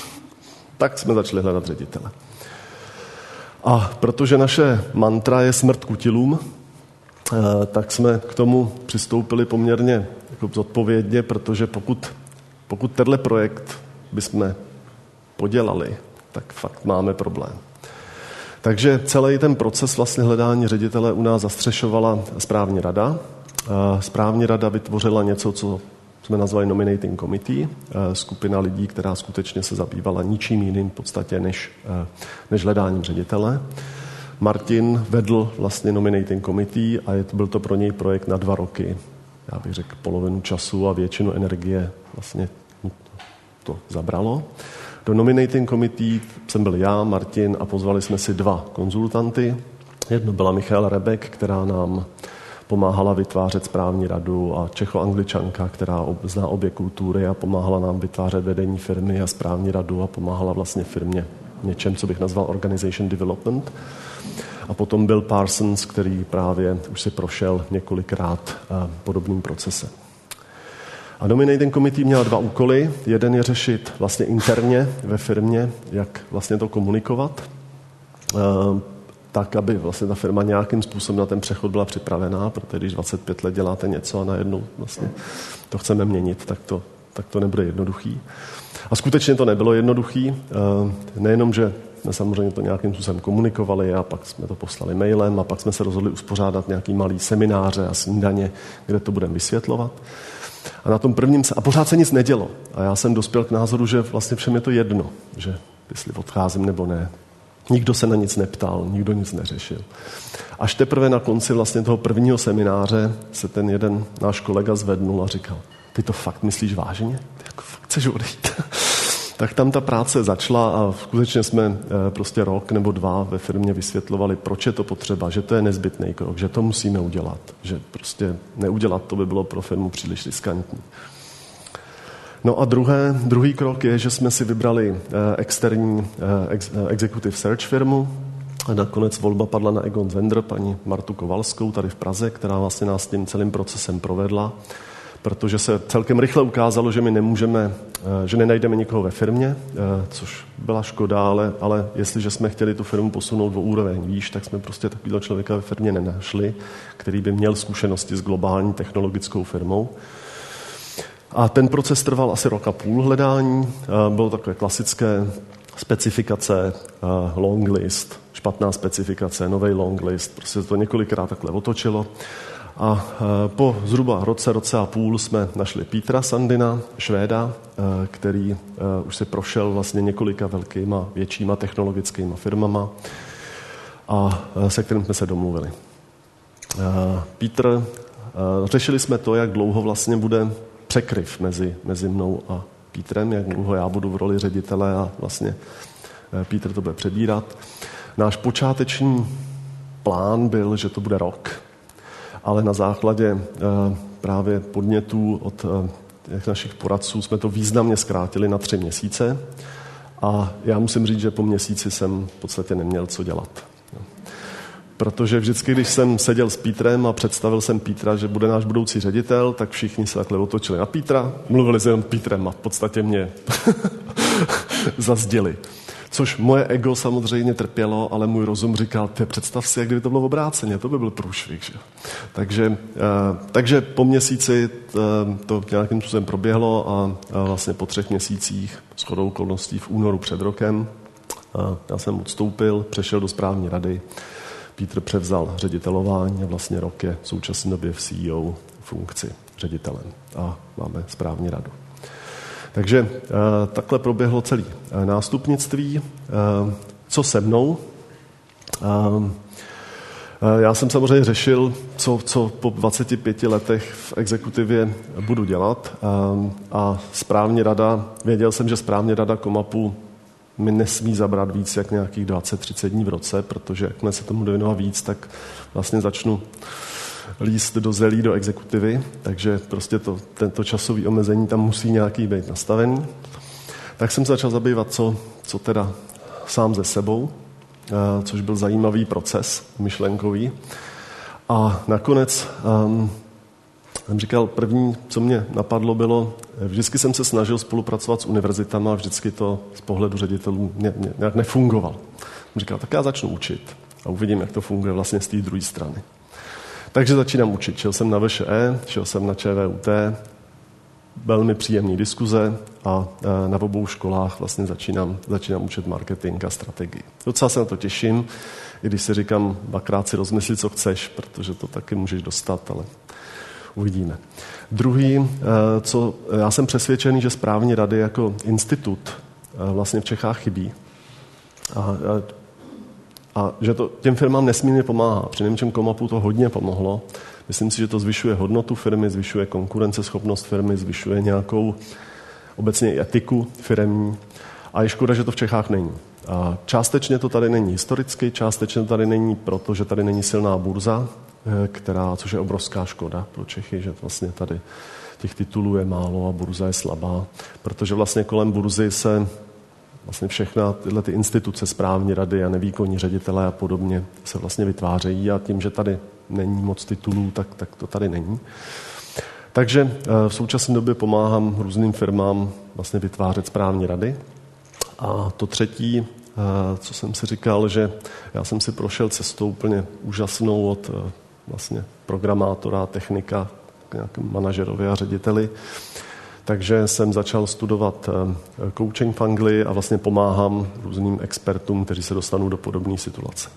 [LAUGHS] tak jsme začali hledat ředitele. A protože naše mantra je smrt kutilům, eh, tak jsme k tomu přistoupili poměrně jako zodpovědně, protože pokud, pokud tenhle projekt bychom podělali, tak fakt máme problém. Takže celý ten proces vlastně hledání ředitele u nás zastřešovala správní rada. Správní rada vytvořila něco, co jsme nazvali Nominating Committee, skupina lidí, která skutečně se zabývala ničím jiným v podstatě než, než hledáním ředitele. Martin vedl vlastně Nominating Committee a je, byl to pro něj projekt na dva roky. Já bych řekl polovinu času a většinu energie vlastně to zabralo. Do nominating committee jsem byl já, Martin a pozvali jsme si dva konzultanty. Jedno byla Michaela Rebek, která nám pomáhala vytvářet správní radu a čecho-angličanka, která zná obě kultury a pomáhala nám vytvářet vedení firmy a správní radu a pomáhala vlastně firmě něčem, co bych nazval organization development. A potom byl Parsons, který právě už si prošel několikrát eh, podobným procesem. A nominating committee měla dva úkoly. Jeden je řešit vlastně interně ve firmě, jak vlastně to komunikovat, eh, tak, aby vlastně ta firma nějakým způsobem na ten přechod byla připravená, protože když 25 let děláte něco a najednou vlastně to chceme měnit, tak to, tak to nebude jednoduchý. A skutečně to nebylo jednoduchý. Eh, nejenom, že jsme samozřejmě to nějakým způsobem komunikovali a pak jsme to poslali mailem a pak jsme se rozhodli uspořádat nějaký malý semináře a snídaně, kde to budeme vysvětlovat. A na tom prvním se, a pořád se nic nedělo. A já jsem dospěl k názoru, že vlastně všem je to jedno, že jestli odcházím nebo ne. Nikdo se na nic neptal, nikdo nic neřešil. Až teprve na konci vlastně toho prvního semináře se ten jeden náš kolega zvednul a říkal, ty to fakt myslíš vážně? Ty jako fakt chceš odejít? Tak tam ta práce začala a skutečně jsme eh, prostě rok nebo dva ve firmě vysvětlovali, proč je to potřeba, že to je nezbytný krok, že to musíme udělat, že prostě neudělat to by bylo pro firmu příliš riskantní. No a druhé, druhý krok je, že jsme si vybrali externí executive search firmu, a nakonec volba padla na Egon Zender, paní Martu Kovalskou tady v Praze, která vlastně nás tím celým procesem provedla, protože se celkem rychle ukázalo, že my nemůžeme, eh, že nenajdeme nikoho ve firmě, eh, což byla škoda, ale, ale jestliže jsme chtěli tu firmu posunout o úroveň výš, tak jsme prostě takového člověka ve firmě nenašli, který by měl zkušenosti s globální technologickou firmou. A ten proces trval asi rok a půl hledání. Eh, bylo takové klasické specifikace, long list, špatná specifikace, nový long list. Prostě to několikrát takhle otočilo. A e, po zhruba roce, roce a půl jsme našli Petra Sandina, Švéda, e, který e, už se prošel vlastně několika velkýma, většíma technologickými firmama a se kterým jsme se domluvili. Petr, řešili jsme to, jak dlouho vlastně bude překryv mezi, mezi mnou a Petrem, jak dlouho já budu v roli ředitele a vlastně Petr to bude přebírat. Náš počáteční plán byl, že to bude rok, ale na základě eh, právě podnětů od eh, těch našich poradců jsme to významně zkrátili na tři měsíce a já musím říct, že po měsíci jsem v podstatě neměl co dělat. Protože vždycky, když jsem seděl s Pítrem a představil jsem Pítra, že bude náš budoucí ředitel, tak všichni se takhle otočili na Pítra, mluvili s jenom Pítrem a v podstatě mě [LAUGHS] zazděli. Což moje ego samozřejmě trpělo, ale můj rozum říkal, ty představ si, jak kdyby to bylo obráceně, to by byl průšvih. Že? Takže, uh, takže po měsíci uh, to nějakým způsobem proběhlo a, vlastně po třech měsících s chodou okolností v únoru před rokem uh, já jsem odstoupil, přešel do správní rady, Pítr převzal ředitelování a vlastně rok je v současné době v CEO funkci ředitelem a máme správní radu. Takže eh, takhle proběhlo celé eh, nástupnictví. Eh, co se mnou? Já jsem samozřejmě řešil, co, co po 25 letech v exekutivě budu dělat a správně rada, věděl jsem, že správně rada Komapu mi nesmí zabrat víc jak nějakých 20-30 dní v roce, protože jakmile se tomu dověnovat víc, tak vlastně začnu líst do zelí, do exekutivy, takže prostě to, tento časový omezení tam musí nějaký být nastavený. Tak jsem začal zabývat, co, co teda sám ze sebou, což byl zajímavý proces myšlenkový. A nakonec um, jsem říkal, první, co mě napadlo, bylo, vždycky jsem se snažil spolupracovat s univerzitama a vždycky to z pohledu ředitelů nějak nefungovalo. Jsem říkal, tak já začnu učit a uvidím, jak to funguje vlastně z té druhé strany. Takže začínám učit. Šel jsem na VŠE, šel jsem na ČVUT, velmi příjemný diskuze a e, na obou školách vlastně začínám, začínám učit marketing a strategii. Docela se na to těším, i když si říkám, dvakrát si rozmysli, co chceš, protože to taky můžeš dostat, ale uvidíme. Druhý, e, co já jsem přesvědčený, že správní rady jako institut e, vlastně v Čechách chybí. A a že to těm firmám nesmírně pomáhá. Při němčem Komapu to hodně pomohlo. Myslím si, že to zvyšuje hodnotu firmy, zvyšuje konkurenceschopnost firmy, zvyšuje nějakou obecně etiku firmní. A je škoda, že to v Čechách není. A částečně to tady není historicky, částečně to tady není, protože tady není silná burza, eh, která, což je obrovská škoda pro Čechy, že vlastně tady těch titulů je málo a burza je slabá, protože vlastně kolem burzy se vlastně všechna tyhle ty instituce, správní rady a nevýkonní ředitelé a podobně se vlastně vytvářejí a tím, že tady není moc titulů, tak, tak to tady není. Takže eh, v současné době pomáhám různým firmám vlastně vytvářet správní rady. A to třetí, eh, co jsem si říkal, že já jsem si prošel cestou úplně úžasnou od eh, vlastně programátora, technika, nějakým manažerovi a řediteli, takže jsem začal studovat eh, coaching v Anglii a vlastně pomáhám různým expertům, kteří se dostanou do podobné situace.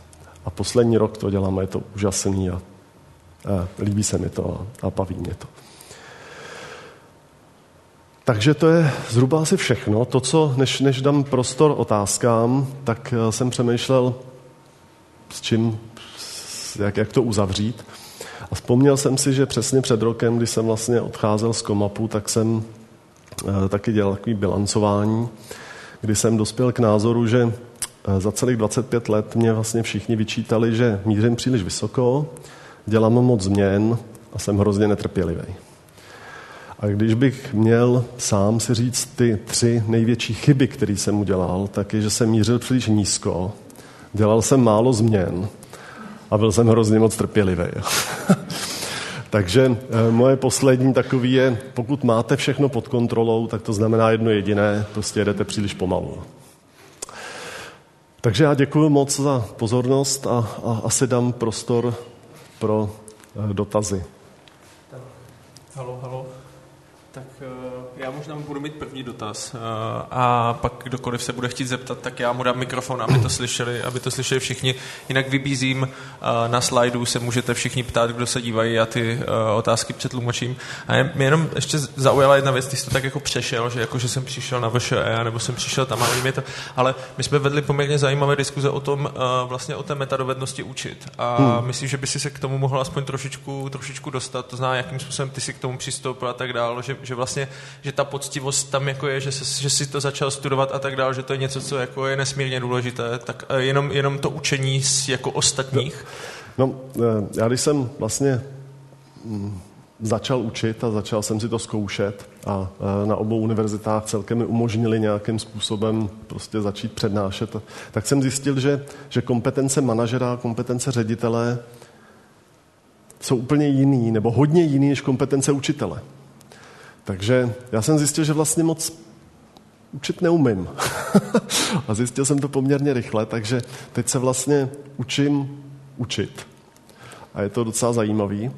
A poslední rok to dělám a je to úžasný a, a líbí se mi to a, a baví mě to. Takže to je zhruba asi všechno. To, co, než, než dám prostor otázkám, tak eh, jsem přemýšlel, s čím, jak, jak to uzavřít. A vzpomněl jsem si, že přesně před rokem, kdy jsem vlastně odcházel z Komapu, tak jsem eh, taky dělal takový bilancování, kdy jsem dospěl k názoru, že eh, za celých 25 let mě vlastně všichni vyčítali, že mířím příliš vysoko, dělám moc změn a jsem hrozně netrpělivý. A když bych měl sám si říct ty tři největší chyby, které jsem udělal, tak je, že jsem mířil příliš nízko, dělal jsem málo změn a byl jsem hrozně moc trpělivý. [LAUGHS] Takže eh, moje poslední takový je, pokud máte všechno pod kontrolou, tak to znamená jedno jediné, prostě jedete příliš pomalu. Takže já děkuji moc za pozornost a, a asi dám prostor pro eh, dotazy. Halo, halo. Já možná budu mít první dotaz uh, a pak kdokoliv se bude chtít zeptat, tak já mu dám mikrofon, aby to slyšeli, aby to slyšeli všichni. Jinak vybízím uh, na slajdu, se můžete všichni ptát, kdo se dívají, a ty uh, otázky přetlumočím. A mě jenom ještě zaujala jedna věc, ty jsi to tak jako přešel, že jako, že jsem přišel na VŠE, nebo jsem přišel tam a mě to, ale my jsme vedli poměrně zajímavé diskuze o tom, vlastně o té metadovednosti učit. A hmm. myslím, že by si se k tomu mohl aspoň trošičku, trošičku dostat, to zná, jakým způsobem ty si k tomu přistoupil a tak dále, že, že vlastně že ta poctivost tam jako je, že, se, že si to začal studovat a tak dále, že to je něco, co jako je nesmírně důležité, tak eh, jenom, jenom to učení jako ostatních. No, no já když jsem vlastně mm, začal učit a začal jsem si to zkoušet a eh, na obou univerzitách celkem mi umožnili nějakým způsobem prostě začít přednášet, tak jsem zjistil, že, že kompetence manažera, kompetence ředitele jsou úplně jiný, nebo hodně jiný než kompetence učitele. Takže já jsem zjistil, že vlastně moc učit neumím. [LAUGHS] a zjistil jsem to poměrně rychle, takže teď se vlastně učím učit. A je to docela zajímavý.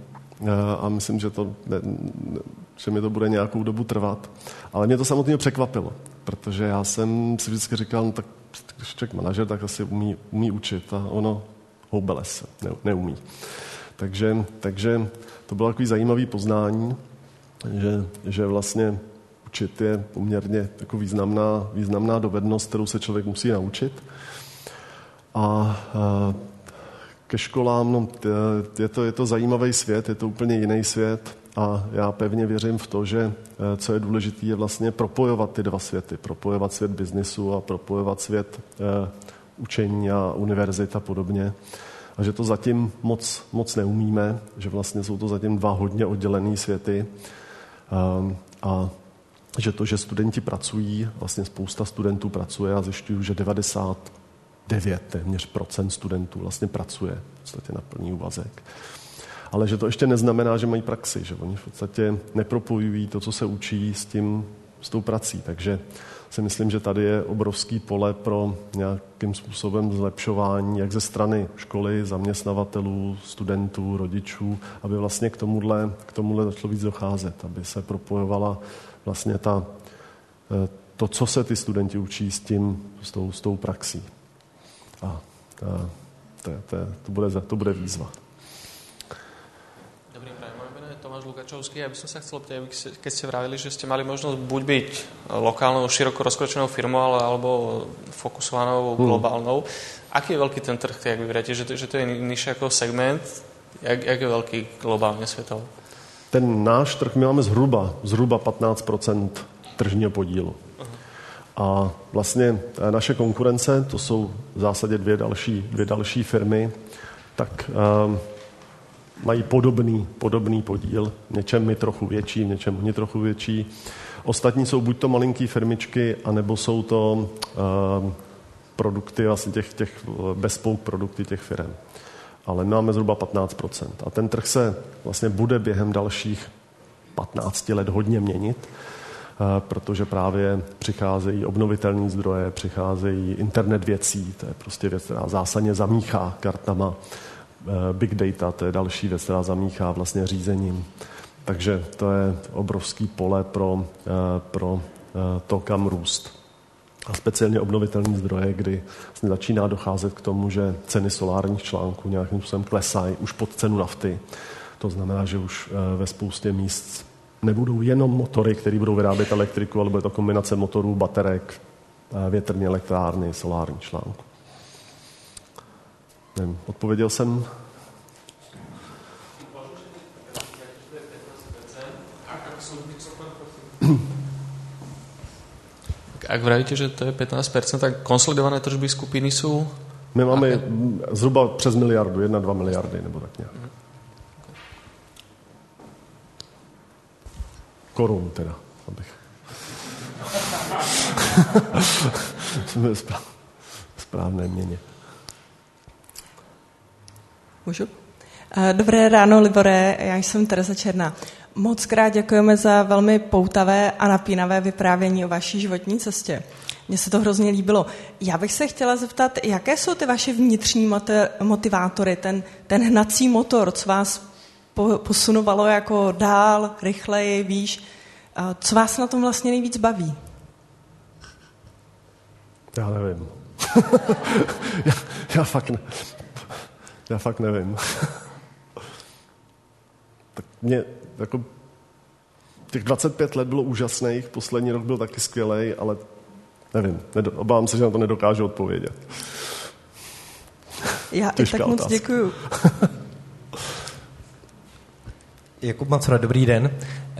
A myslím, že, to, ne, že mi to bude nějakou dobu trvat. Ale mě to samozřejmě překvapilo, protože já jsem si vždycky říkal, no tak když člověk manažer, tak asi umí, umí učit a ono houbele se ne, neumí. Takže, takže to bylo takový zajímavý poznání že, že vlastně učit je poměrně jako významná, významná dovednost, kterou se člověk musí naučit. A, ke školám, no, je, to, je to zajímavý svět, je to úplně jiný svět a já pevně věřím v to, že e, co je důležité, je vlastně propojovat ty dva světy. Propojovat svět biznisu a propojovat svět e, učení a univerzit a podobně. A že to zatím moc, moc neumíme, že vlastně jsou to zatím dva hodně oddělené světy a že to, že studenti pracují, vlastně spousta studentů pracuje a zjišťuju, že 99 téměř procent studentů vlastně pracuje v podstatě na plný úvazek. Ale že to ještě neznamená, že mají praxi, že oni v podstatě nepropojují to, co se učí s tím, s tou prací. Takže si myslím, že tady je obrovský pole pro nějakým způsobem zlepšování, jak ze strany školy, zaměstnavatelů, studentů, rodičů, aby vlastně k tomuhle, k tomuhle začalo víc docházet, aby se propojovala vlastně ta, eh, to, co se ty studenti učí s tím, s tou, s tou praxí. A, a to, to, to, bude, to bude výzva. Tomáš Lukačovský. Ja by som sa chcel opýtať, keď ste vravili, že ste mali možnosť buď byť lokálnou, široko rozkročenou firmou, ale, alebo fokusovanou hmm. globálnou. Aký je veľký ten trh, jak vyberáte? Že to, že to je nižší jako segment? Jak, jak je veľký globálně světový? Ten náš trh, my máme zhruba, zhruba 15% tržního podílu. A vlastně e, naše konkurence, to jsou v zásadě dvě další, dvě další firmy, tak um, mají podobný, podobný podíl, něčem mi trochu větší, něčem oni trochu větší. Ostatní jsou buď to malinký firmičky, anebo jsou to uh, produkty, vlastně těch, těch bespouk produkty těch firm. Ale my máme zhruba 15%. A ten trh se vlastně bude během dalších 15 let hodně měnit, uh, protože právě přicházejí obnovitelné zdroje, přicházejí internet věcí, to je prostě věc, která zásadně zamíchá kartama Eh, big data, to je další věc, která zamíchá vlastně řízením. Takže to je obrovský pole pro, eh, pro eh, to, kam růst. A speciálně obnovitelné zdroje, kdy vlastně začíná docházet k tomu, že ceny solárních článků nějakým způsobem klesají už pod cenu nafty. To znamená, že už ve spoustě míst nebudou jenom motory, které budou vyrábět elektriku, ale bude to kombinace motorů, baterek, větrní elektrárny, solární článku. Nevím, odpověděl jsem? Ak vravíte, že to je 15%, tak konsolidované tržby skupiny jsou? My máme Aké? zhruba přes miliardu, 1-2 miliardy nebo tak nějak. korun teda, abych... [LAUGHS] správné měně. Můžu? Eh, dobré ráno, Libore, já jsem Teresa Černá. Moc krát děkujeme za velmi poutavé a napínavé vyprávění o vaší životní cestě. Mně se to hrozně líbilo. Já bych se chtěla zeptat, jaké jsou ty vaše vnitřní motivátory, ten, ten hnací motor, co vás posunovalo jako dál, rychleji, víš, co vás na tom vlastně nejvíc baví? Já nevím. [LAUGHS] já, já, fakt ne, já fakt nevím. [LAUGHS] tak mě jako těch 25 let bylo úžasných, poslední rok byl taky skvělý, ale nevím, obávám se, že na to nedokážu odpovědět. Já Těžká i tak moc děkuju. [LAUGHS] Jakub Macora, dobrý den.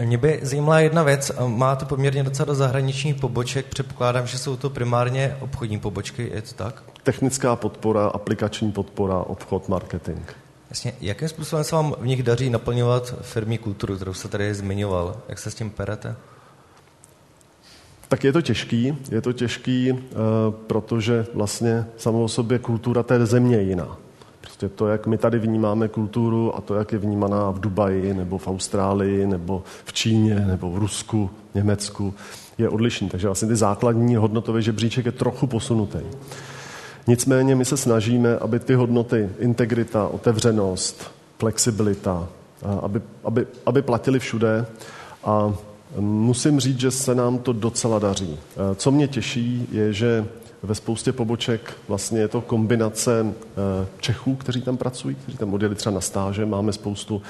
Mě by zajímala jedna věc. Máte poměrně docela do zahraničních poboček. Předpokládám, že jsou to primárně obchodní pobočky, je to tak? Technická podpora, aplikační podpora, obchod, marketing. Jasně. Jakým způsobem se vám v nich daří naplňovat firmní kulturu, kterou jste tady zmiňoval? Jak se s tím perete? Tak je to těžký. Je to těžký, eh, protože vlastně samou o sobě kultura té země je jiná. Prostě to, jak my tady vnímáme kulturu a to, jak je vnímaná v Dubaji, nebo v Austrálii, nebo v Číně, nebo v Rusku, Německu, je odlišný. Takže vlastně ty základní hodnotové žebříček je trochu posunutý. Nicméně my se snažíme, aby ty hodnoty, integrita, otevřenost, flexibilita, aby, aby, aby platili všude a musím říct, že se nám to docela daří. Co mě těší, je, že ve spoustě poboček vlastně je to kombinace eh, Čechů, kteří tam pracují, kteří tam odjeli třeba na stáže. Máme spoustu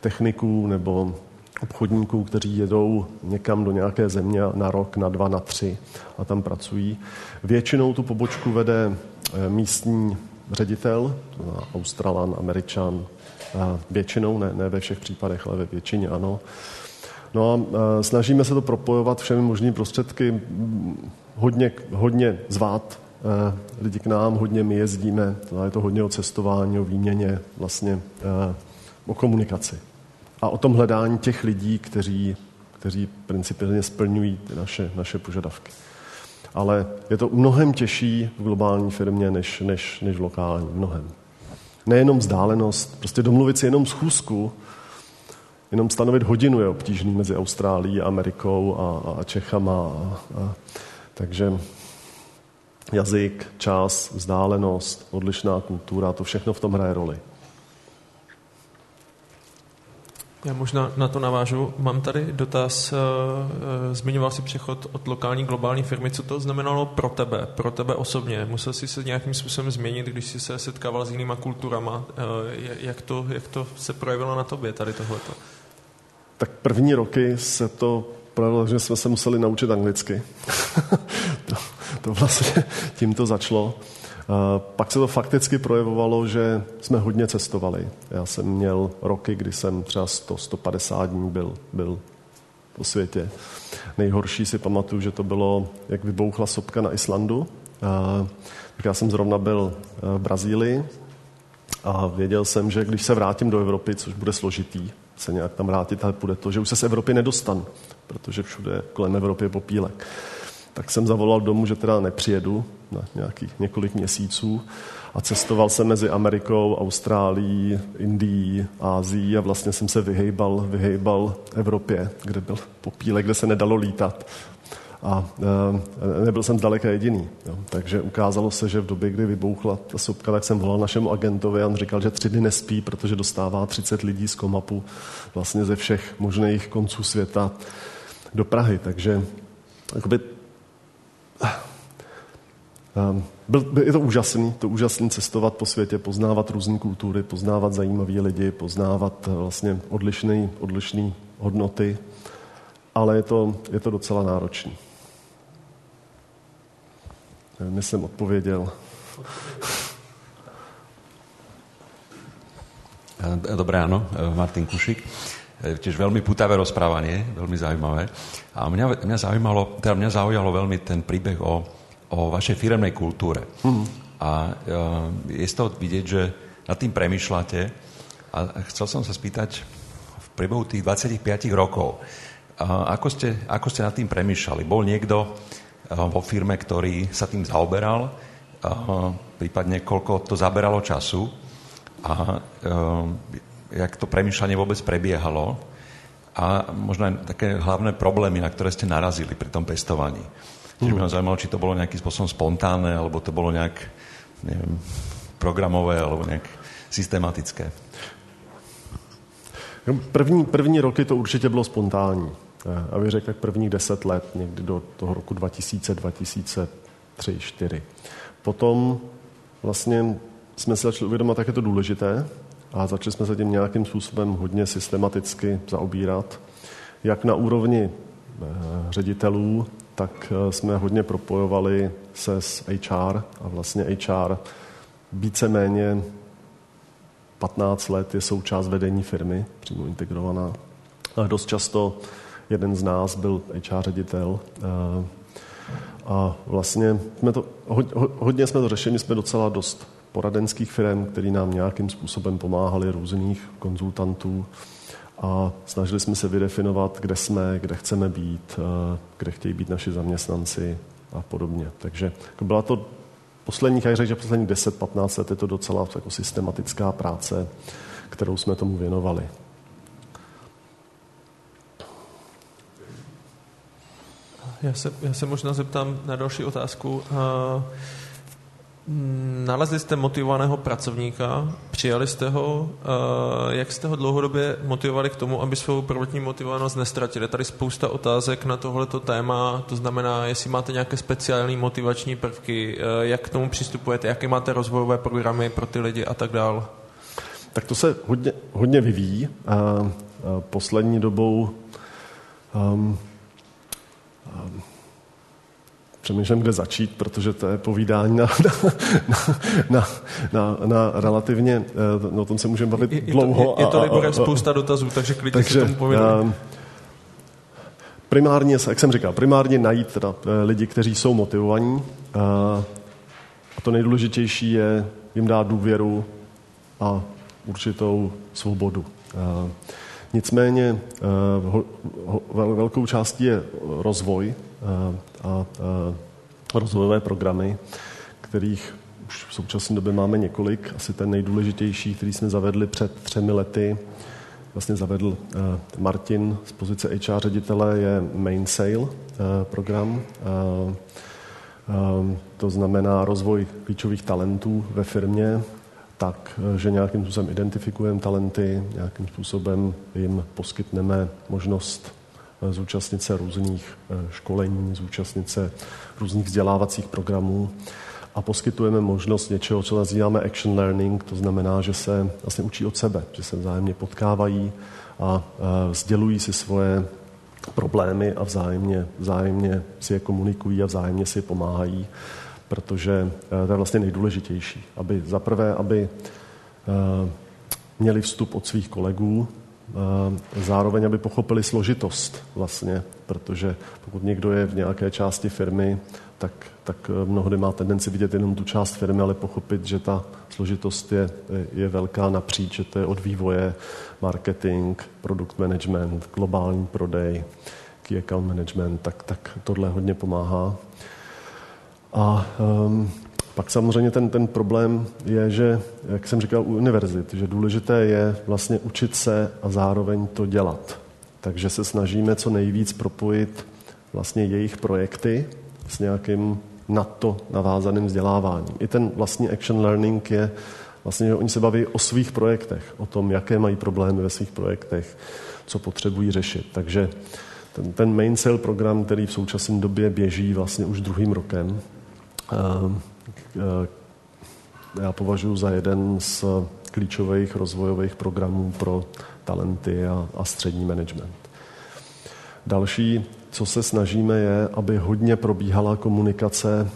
techniků nebo obchodníků, kteří jedou někam do nějaké země na rok, na dva, na tři a tam pracují. Většinou tu pobočku vede eh, místní ředitel, Australan, Američan, většinou, ne, ne ve všech případech, ale ve většině ano. No a eh, snažíme se to propojovat všemi možnými prostředky hodně, hodně zvát eh, lidi k nám, hodně my jezdíme, to je to hodně o cestování, o výměně, vlastně eh, o komunikaci. A o tom hledání těch lidí, kteří, kteří principiálně splňují naše, naše požadavky. Ale je to mnohem těžší v globální firmě než, než, než v lokální. Mnohem. Nejenom vzdálenost, prostě domluvit si jenom schůzku, jenom stanovit hodinu je obtížný mezi Austrálií, Amerikou a, a Čechama. A, a, takže jazyk, čas, vzdálenost, odlišná kultura, to všechno v tom hraje roli. Já možná na to navážu. Mám tady dotaz. Eh, eh, zmiňoval si přechod od lokální globální firmy. Co to znamenalo pro tebe, pro tebe osobně? Musel jsi se nějakým způsobem změnit, když jsi se setkával s jinýma kulturama? Eh, jak to, jak to se projevilo na tobě, tady tohleto? Tak první roky se to projevilo, že jsme se museli naučit anglicky. [LAUGHS] to, to vlastně tím to začalo. Pak se to fakticky projevovalo, že jsme hodně cestovali. Já jsem měl roky, kdy jsem třeba 100-150 dní byl, byl po světě. Nejhorší si pamatuju, že to bylo, jak vybouchla sopka na Islandu. Tak já jsem zrovna byl v Brazílii a věděl jsem, že když se vrátím do Evropy, což bude složitý, se nějak tam vrátit, ale bude to, že už se z Evropy nedostanu, protože všude kolem Evropy je popílek. Tak jsem zavolal domů, že teda nepřijedu na nějakých několik měsíců a cestoval jsem mezi Amerikou, Austrálií, Indií, Ázií a vlastně jsem se vyhejbal, vyhejbal Evropě, kde byl popílek, kde se nedalo lítat a e, nebyl jsem zdaleka jediný. Jo. Takže ukázalo se, že v době, kdy vybouchla ta sopka, tak jsem volal našemu agentovi a on říkal, že tři dny nespí, protože dostává 30 lidí z Komapu vlastně ze všech možných konců světa do Prahy. Takže jakoby, byl, je to úžasný, to úžasný cestovat po světě, poznávat různé kultury, poznávat zajímavé lidi, poznávat vlastně odlišné odlišný hodnoty, ale je to, je to docela náročné. Nevím, jsem odpověděl. Dobré ráno, Martin Kušik. Tiež veľmi putavé rozprávanie, veľmi zaujímavé. A mňa, mňa, zaujímalo, teda mňa zaujalo veľmi ten príbeh o, o vašej firemnej kultúre. Mm. A e, je z toho vidieť, že nad tým premyšľate. A chcel som sa spýtať v priebehu tých 25 rokov, Ako ste, ako ste nad tým premýšľali? Bol niekto vo firme, ktorý sa tým zaoberal? Prípadne koľko to zaberalo času? A jak to premýšľanie vôbec prebiehalo? A možno aj také hlavné problémy, na ktoré ste narazili pri tom pestovaní. Čiže by ma zaujímalo, či to bolo nejakým spôsobom spontánne, alebo to bolo nejak neviem, programové, alebo nejak systematické. První, první roky to určitě bylo spontánní. A bych řekl, tak prvních deset let, někdy do toho roku 2000, 2003, 2004. Potom vlastně jsme si začali uvědomit, jak je to důležité a začali jsme se tím nějakým způsobem hodně systematicky zaobírat. Jak na úrovni eh, ředitelů, tak eh, jsme hodně propojovali se s HR a vlastně HR víceméně 15 let je součást vedení firmy, přímo integrovaná. A dost často jeden z nás byl HR ředitel. A, a vlastně jsme to, hodně jsme to řešili, jsme docela dost poradenských firm, který nám nějakým způsobem pomáhali, různých konzultantů a snažili jsme se vydefinovat, kde jsme, kde chceme být, kde chtějí být naši zaměstnanci a podobně. Takže jako byla to posledních, jak řekl, že posledních 10-15 let je to docela jako systematická práce, kterou jsme tomu věnovali. Já se, já se možná zeptám na další otázku. Uh, Nalezli jste motivovaného pracovníka, přijali jste ho, jak jste ho dlouhodobě motivovali k tomu, aby svou prvotní motivovanost nestratili? Tady spousta otázek na tohleto téma, to znamená, jestli máte nějaké speciální motivační prvky, jak k tomu přistupujete, jaké máte rozvojové programy pro ty lidi a tak dále. Tak to se hodně, hodně vyvíjí. A, a poslední dobou um, um, přemýšlím, kde začít, protože to je povídání na, na, na, na, na relativně, eh, no o tom se můžeme bavit je, dlouho. Je to, je to a, a, a, spousta dotazů, takže klidně takže, si tomu povídání. Eh, primárně, jak jsem říkal, primárně najít teda eh, lidi, kteří jsou motivovaní. A to nejdůležitější je jim dát důvěru a určitou svobodu. Nicméně velkou částí je rozvoj a rozvojové programy, kterých už v současné době máme několik. Asi ten nejdůležitější, který jsme zavedli před třemi lety, vlastně zavedl Martin z pozice HR ředitele, je Main Sale program. To znamená rozvoj klíčových talentů ve firmě, tak, že nějakým způsobem identifikujeme talenty, nějakým způsobem jim poskytneme možnost Eh, zúčastnit se různých eh, školení, zúčastnit se různých vzdělávacích programů a poskytujeme možnost něčeho, co nazýváme action learning, to znamená, že se vlastně učí od sebe, že se vzájemně potkávají a eh, sdělují si svoje problémy a vzájemně, vzájemně si je komunikují a vzájemně si je pomáhají, protože to je vlastně nejdůležitější. Aby zaprvé, aby měli vstup od svých kolegů, zároveň, aby pochopili složitost vlastně, protože pokud někdo je v nějaké části firmy, tak, tak eh, mnohdy má tendenci vidět jenom tu část firmy, ale pochopit, že ta složitost je, je velká napříč, že to je od vývoje, marketing, produkt management, globální prodej, key account management, tak, tak tohle hodně pomáhá. A um, pak samozřejmě ten, ten problém je, že, jak jsem říkal u univerzit, že důležité je vlastně učit se a zároveň to dělat. Takže se snažíme co nejvíc propojit vlastně jejich projekty s nějakým na to navázaným vzděláváním. I ten vlastní action learning je vlastně, že oni se baví o svých projektech, o tom, jaké mají problémy ve svých projektech, co potřebují řešit. Takže ten, ten main sale program, který v současné době běží vlastně už druhým rokem, ehm, Eh, já považuji za jeden z klíčových rozvojových programů pro talenty a, a střední management. Další, co se snažíme, je, aby hodně probíhala komunikace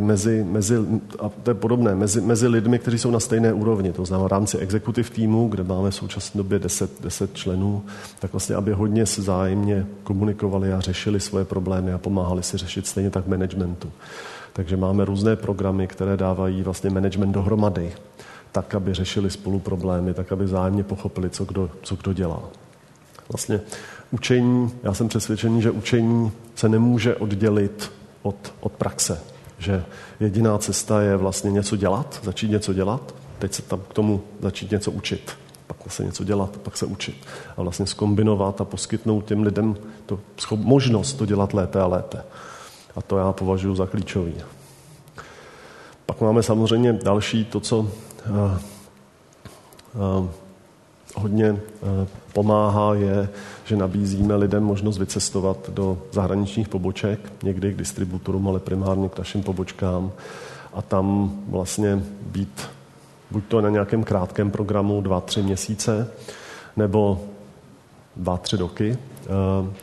mezi, mezi, a to je podobné, mezi, mezi lidmi, kteří jsou na stejné úrovni, to znamená v rámci exekutiv týmu, kde máme v současné době 10, 10 členů, tak vlastně, aby hodně se zájemně komunikovali a řešili svoje problémy a pomáhali si řešit stejně tak managementu. Takže máme různé programy, které dávají vlastně management dohromady, tak, aby řešili spolu problémy, tak, aby zájemně pochopili, co kdo, co kdo dělá. Vlastně učení, já jsem přesvědčený, že učení se nemůže oddělit od, od praxe. Že jediná cesta je vlastně něco dělat, začít něco dělat, teď se tam k tomu začít něco učit pak se něco dělat, pak se učit. A vlastně skombinovat a poskytnout těm lidem to možnost to dělat lépe a lépe. A to já považuji za klíčový. Pak máme samozřejmě další to, co uh, uh, hodně uh, pomáhá, je, že nabízíme lidem možnost vycestovat do zahraničních poboček, někdy k distributorům, ale primárně k našim pobočkám a tam vlastně být buď to na nějakém krátkém programu dva, tři měsíce, nebo dva, tři roky, eh,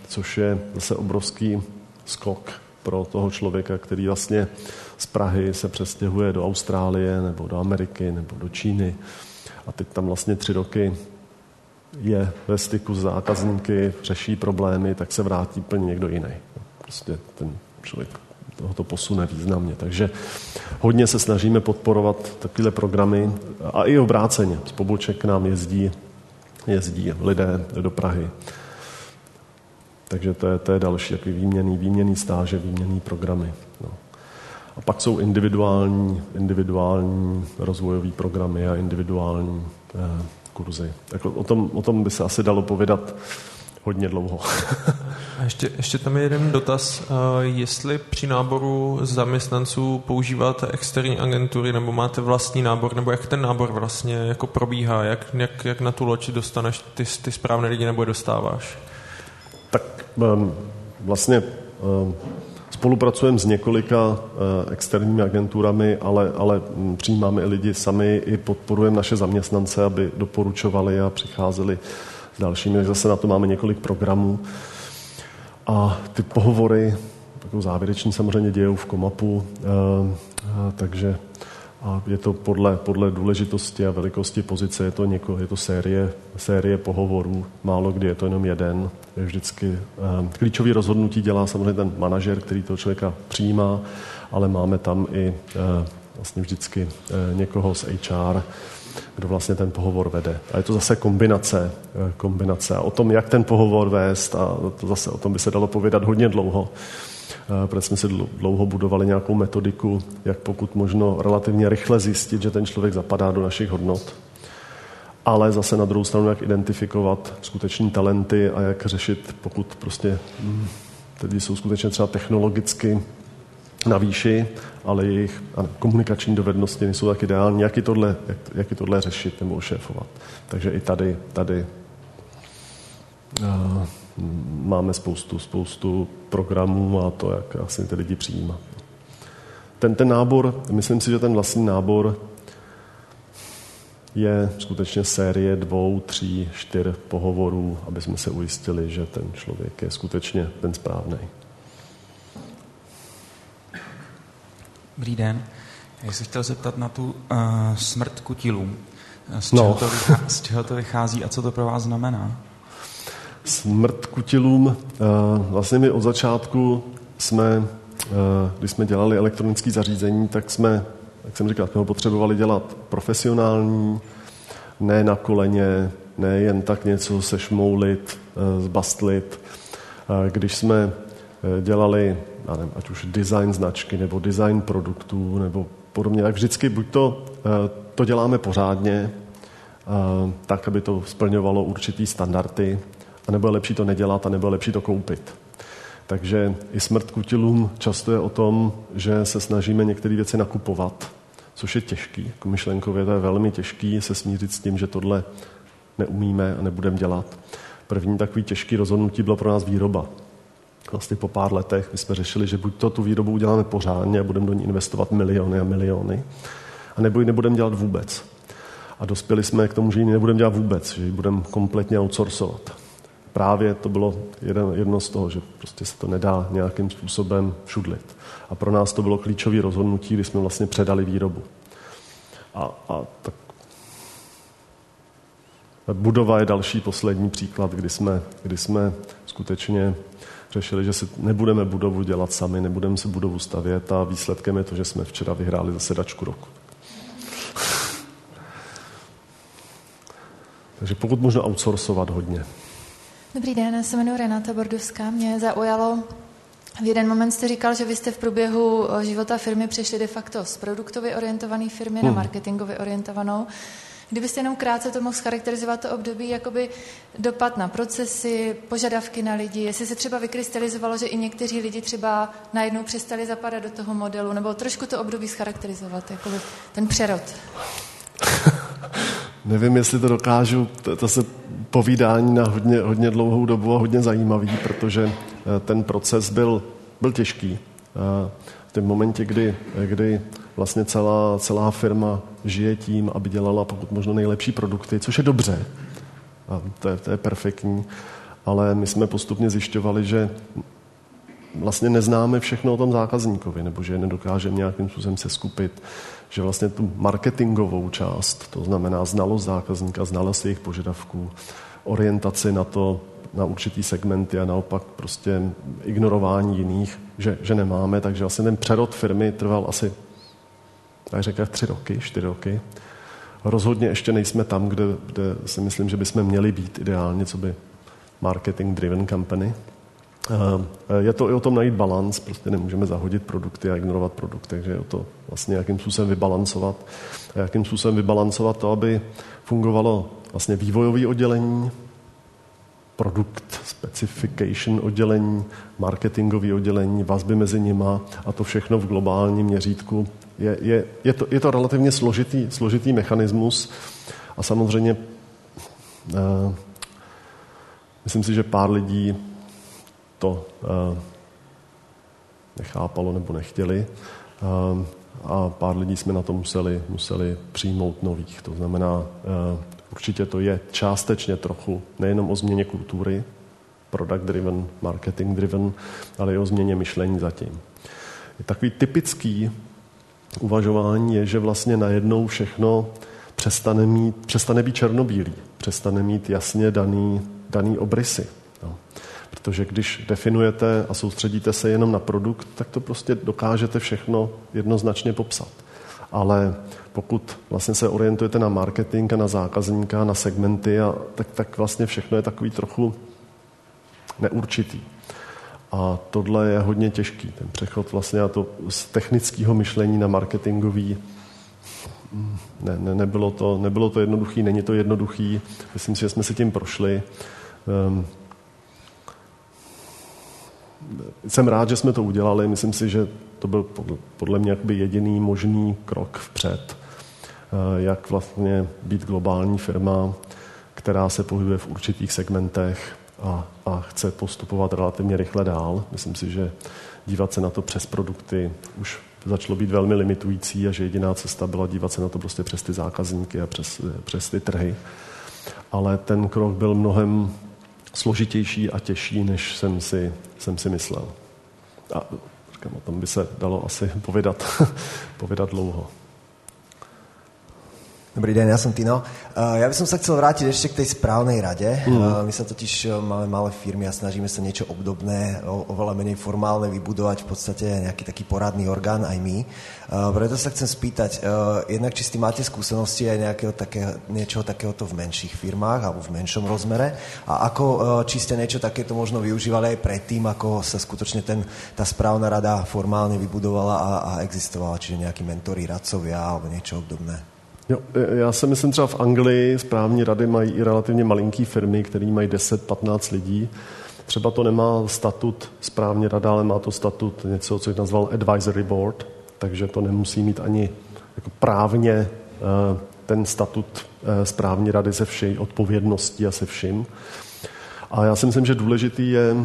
což je zase obrovský skok pro toho člověka, který vlastně z Prahy se přestěhuje do Austrálie nebo do Ameriky nebo do Číny. A teď tam vlastně tři roky je ve styku s zákazníky, řeší problémy, tak se vrátí plně někdo jiný. Prostě ten člověk toho to posune významně. Takže hodně se snažíme podporovat takové programy a i obráceně. Z poboček k nám jezdí, jezdí lidé do Prahy. Takže to je, to je další jaký výměný, výměný stáže, výměný programy. No. A pak jsou individuální, individuální rozvojové programy a individuální eh, kurzy. Tak o, tom, o tom by se asi dalo povědat hodně dlouho. [LAUGHS] A ještě, ještě tam je jeden dotaz. Jestli při náboru zaměstnanců používáte externí agentury nebo máte vlastní nábor, nebo jak ten nábor vlastně jako probíhá, jak, jak, jak na tu loď dostaneš ty, ty správné lidi nebo je dostáváš? Tak um, vlastně um, spolupracujeme s několika uh, externími agenturami, ale, ale přijímáme i lidi sami, i podporujeme naše zaměstnance, aby doporučovali a přicházeli s dalšími. Zase na to máme několik programů. A ty pohovory, takovou závěreční samozřejmě dějou v Komapu, eh, eh, takže a je to podle, podle důležitosti a velikosti pozice, je to, něko, je to série, série pohovorů, málo kdy je to jenom jeden. Je vždycky, eh, klíčový rozhodnutí dělá samozřejmě ten manažer, který toho člověka přijímá, ale máme tam i vlastně vždycky někoho z HR, kdo vlastně ten pohovor vede. A je to zase kombinace, eh, kombinace. A o tom, jak ten pohovor vést, a to zase o tom by se dalo povědat hodně dlouho, eh, protože jsme si dlouho budovali nějakou metodiku, jak pokud možno relativně rychle zjistit, že ten člověk zapadá do našich hodnot. Ale zase na druhou stranu, jak identifikovat skuteční talenty a jak řešit, pokud prostě hm, tedy jsou skutečně třeba technologicky na výši, ale jejich komunikační dovednosti nejsou tak ideální, jak i tohle, jak, jak i tohle řešit nebo šéfovat. Takže i tady, tady uh, máme spoustu, spoustu programů a to, jak asi ty lidi přijímat. Ten, ten nábor, myslím si, že ten vlastní nábor je skutečně série dvou, tří, čtyř pohovorů, aby jsme se ujistili, že ten člověk je skutečně ten správný. Dobrý den. Já se chtěl zeptat na tu uh, smrt kutilů. Z čeho, no. to vychází, z čeho to vychází a co to pro vás znamená? Smrt kutilům. Uh, vlastně my od začátku jsme, uh, když jsme dělali elektronické zařízení, tak jsme, jak jsem říkal, jsme ho potřebovali dělat profesionální, ne na koleně, ne jen tak něco sešmoulit, uh, zbastlit. Když jsme dělali já nevím, ať už design značky nebo design produktů nebo podobně, tak vždycky buď to, eh, to děláme pořádně, eh, tak, aby to splňovalo určitý standardy, a nebo je lepší to nedělat, a nebo je lepší to koupit. Takže i smrt kutilům často je o tom, že se snažíme některé věci nakupovat, což je těžký. Jako myšlenkově to je velmi těžký se smířit s tím, že tohle neumíme a nebudeme dělat. První takový těžký rozhodnutí bylo pro nás výroba vlastně po pár letech my jsme řešili, že buď to tu výrobu uděláme pořádně a budeme do ní investovat miliony a miliony, a nebo ji nebudeme dělat vůbec. A dospěli jsme k tomu, že ji nebudeme dělat vůbec, že ji budeme kompletně outsourcovat. Právě to bylo jedno z toho, že prostě se to nedá nějakým způsobem všudlit. A pro nás to bylo klíčové rozhodnutí, kdy jsme vlastně předali výrobu. A, a tak Budova je další poslední příklad, kdy jsme, kdy jsme skutečně řešili, že si nebudeme budovu dělat sami, nebudeme si budovu stavět a výsledkem je to, že jsme včera vyhráli zasedačku roku. [LAUGHS] Takže pokud možno outsourcovat hodně. Dobrý den, já se jmenuji Renata Bordovská. Mě zaujalo, v jeden moment jste říkal, že vy jste v průběhu eh, života firmy přešli de facto z produktově orientované firmy hmm. na marketingově orientovanou. Kdybyste jenom krátce to mohl scharakterizovat to období, jakoby dopad na procesy, požadavky na lidi, jestli se třeba vykrystalizovalo, že i někteří lidi třeba najednou přestali zapadat do toho modelu, nebo trošku to období scharakterizovat, jakoby ten přerod. [LAUGHS] Nevím, jestli to dokážu, to, se povídání na hodně, hodně dlouhou dobu a hodně zajímavý, protože eh, ten proces byl, byl těžký. Eh, v tom momentě, kdy, kdy vlastně celá, celá firma žije tím, aby dělala pokud možno nejlepší produkty, což je dobře. A to je, to je perfektní. Ale my jsme postupně zjišťovali, že vlastně neznáme všechno o tom zákazníkovi, nebo že nedokážeme nějakým způsobem se skupit, že vlastně tu marketingovou část, to znamená znalost zákazníka, znalost jejich požadavků, orientaci na to, na určitý segmenty a naopak prostě ignorování jiných, že, že nemáme, takže vlastně ten přerod firmy trval asi tak řekl, tři roky, čtyři roky. Rozhodně ještě nejsme tam, kde, kde si myslím, že bychom měli být ideálně, co by marketing-driven company. Eh, je to i o tom najít balans, prostě nemůžeme zahodit produkty a ignorovat produkty, takže je o to vlastně jakým způsobem vybalancovat. A jakým způsobem vybalancovat to, aby fungovalo vlastně vývojové oddělení, produkt specification oddělení, marketingové oddělení, vazby mezi nima a to všechno v globálním měřítku. Je, je, je, to, je to relativně složitý, složitý mechanismus a samozřejmě uh, myslím si, že pár lidí to uh, nechápalo nebo nechtěli uh, a pár lidí jsme na to museli, museli přijmout nových. To znamená, určitě to je částečně trochu nejenom o změně kultury, product-driven, marketing-driven, ale i o změně myšlení zatím. Takový typický uvažování je, že vlastně najednou všechno přestane, mít, přestane být černobílý, přestane mít jasně daný, daný obrysy. Protože když definujete a soustředíte se jenom na produkt, tak to prostě dokážete všechno jednoznačně popsat. Ale pokud vlastně se orientujete na marketing a na zákazníka, na segmenty, a tak, tak vlastně všechno je takový trochu neurčitý. A tohle je hodně těžký, ten přechod vlastně a to z technického myšlení na marketingový ne, ne, nebylo, to, nebylo to jednoduchý, není to jednoduchý. Myslím si, že jsme si tím prošli. Um, jsem rád, že jsme to udělali. Myslím si, že to byl podle mě jakoby jediný možný krok vpřed, eh, jak vlastně být globální firma, která se pohybuje v určitých segmentech a, a chce postupovat relativně rychle dál. Myslím si, že dívat se na to přes produkty už začalo být velmi limitující a že jediná cesta byla dívat se na to prostě přes ty zákazníky a přes, přes ty trhy. Ale ten krok byl mnohem složitější a těžší, než jsem si, jsem si myslel. A říkám, o tom by se dalo asi [LAUGHS] povědat, povědat dlouho. Dobrý den, ja som Tino. Uh, ja by som sa chcel vrátiť ešte k tej správnej rade. Mm. Uh, my sa totiž uh, máme malé firmy a snažíme sa niečo obdobné, o, oveľa menej formálne vybudovať v podstate nejaký taký poradný orgán aj my. Preto sa chcem spýtať, jednak či s máte skúsenosti aj nejakého také, niečoho takéhoto v menších firmách alebo v menšom rozmere a ako, či ste niečo takéto možno využívali aj predtým, ako sa skutočne ten, tá správna rada formálne vybudovala a, a existovala, čiže nejakí mentori, radcovia alebo niečo obdobné. Jo, já si myslím třeba v Anglii správní rady mají i relativně malinký firmy, které mají 10-15 lidí. Třeba to nemá statut správní rada, ale má to statut něco, co je nazval advisory board, takže to nemusí mít ani jako právně eh, ten statut eh, správní rady se všej odpovědností a se vším. A já si myslím, že důležitý je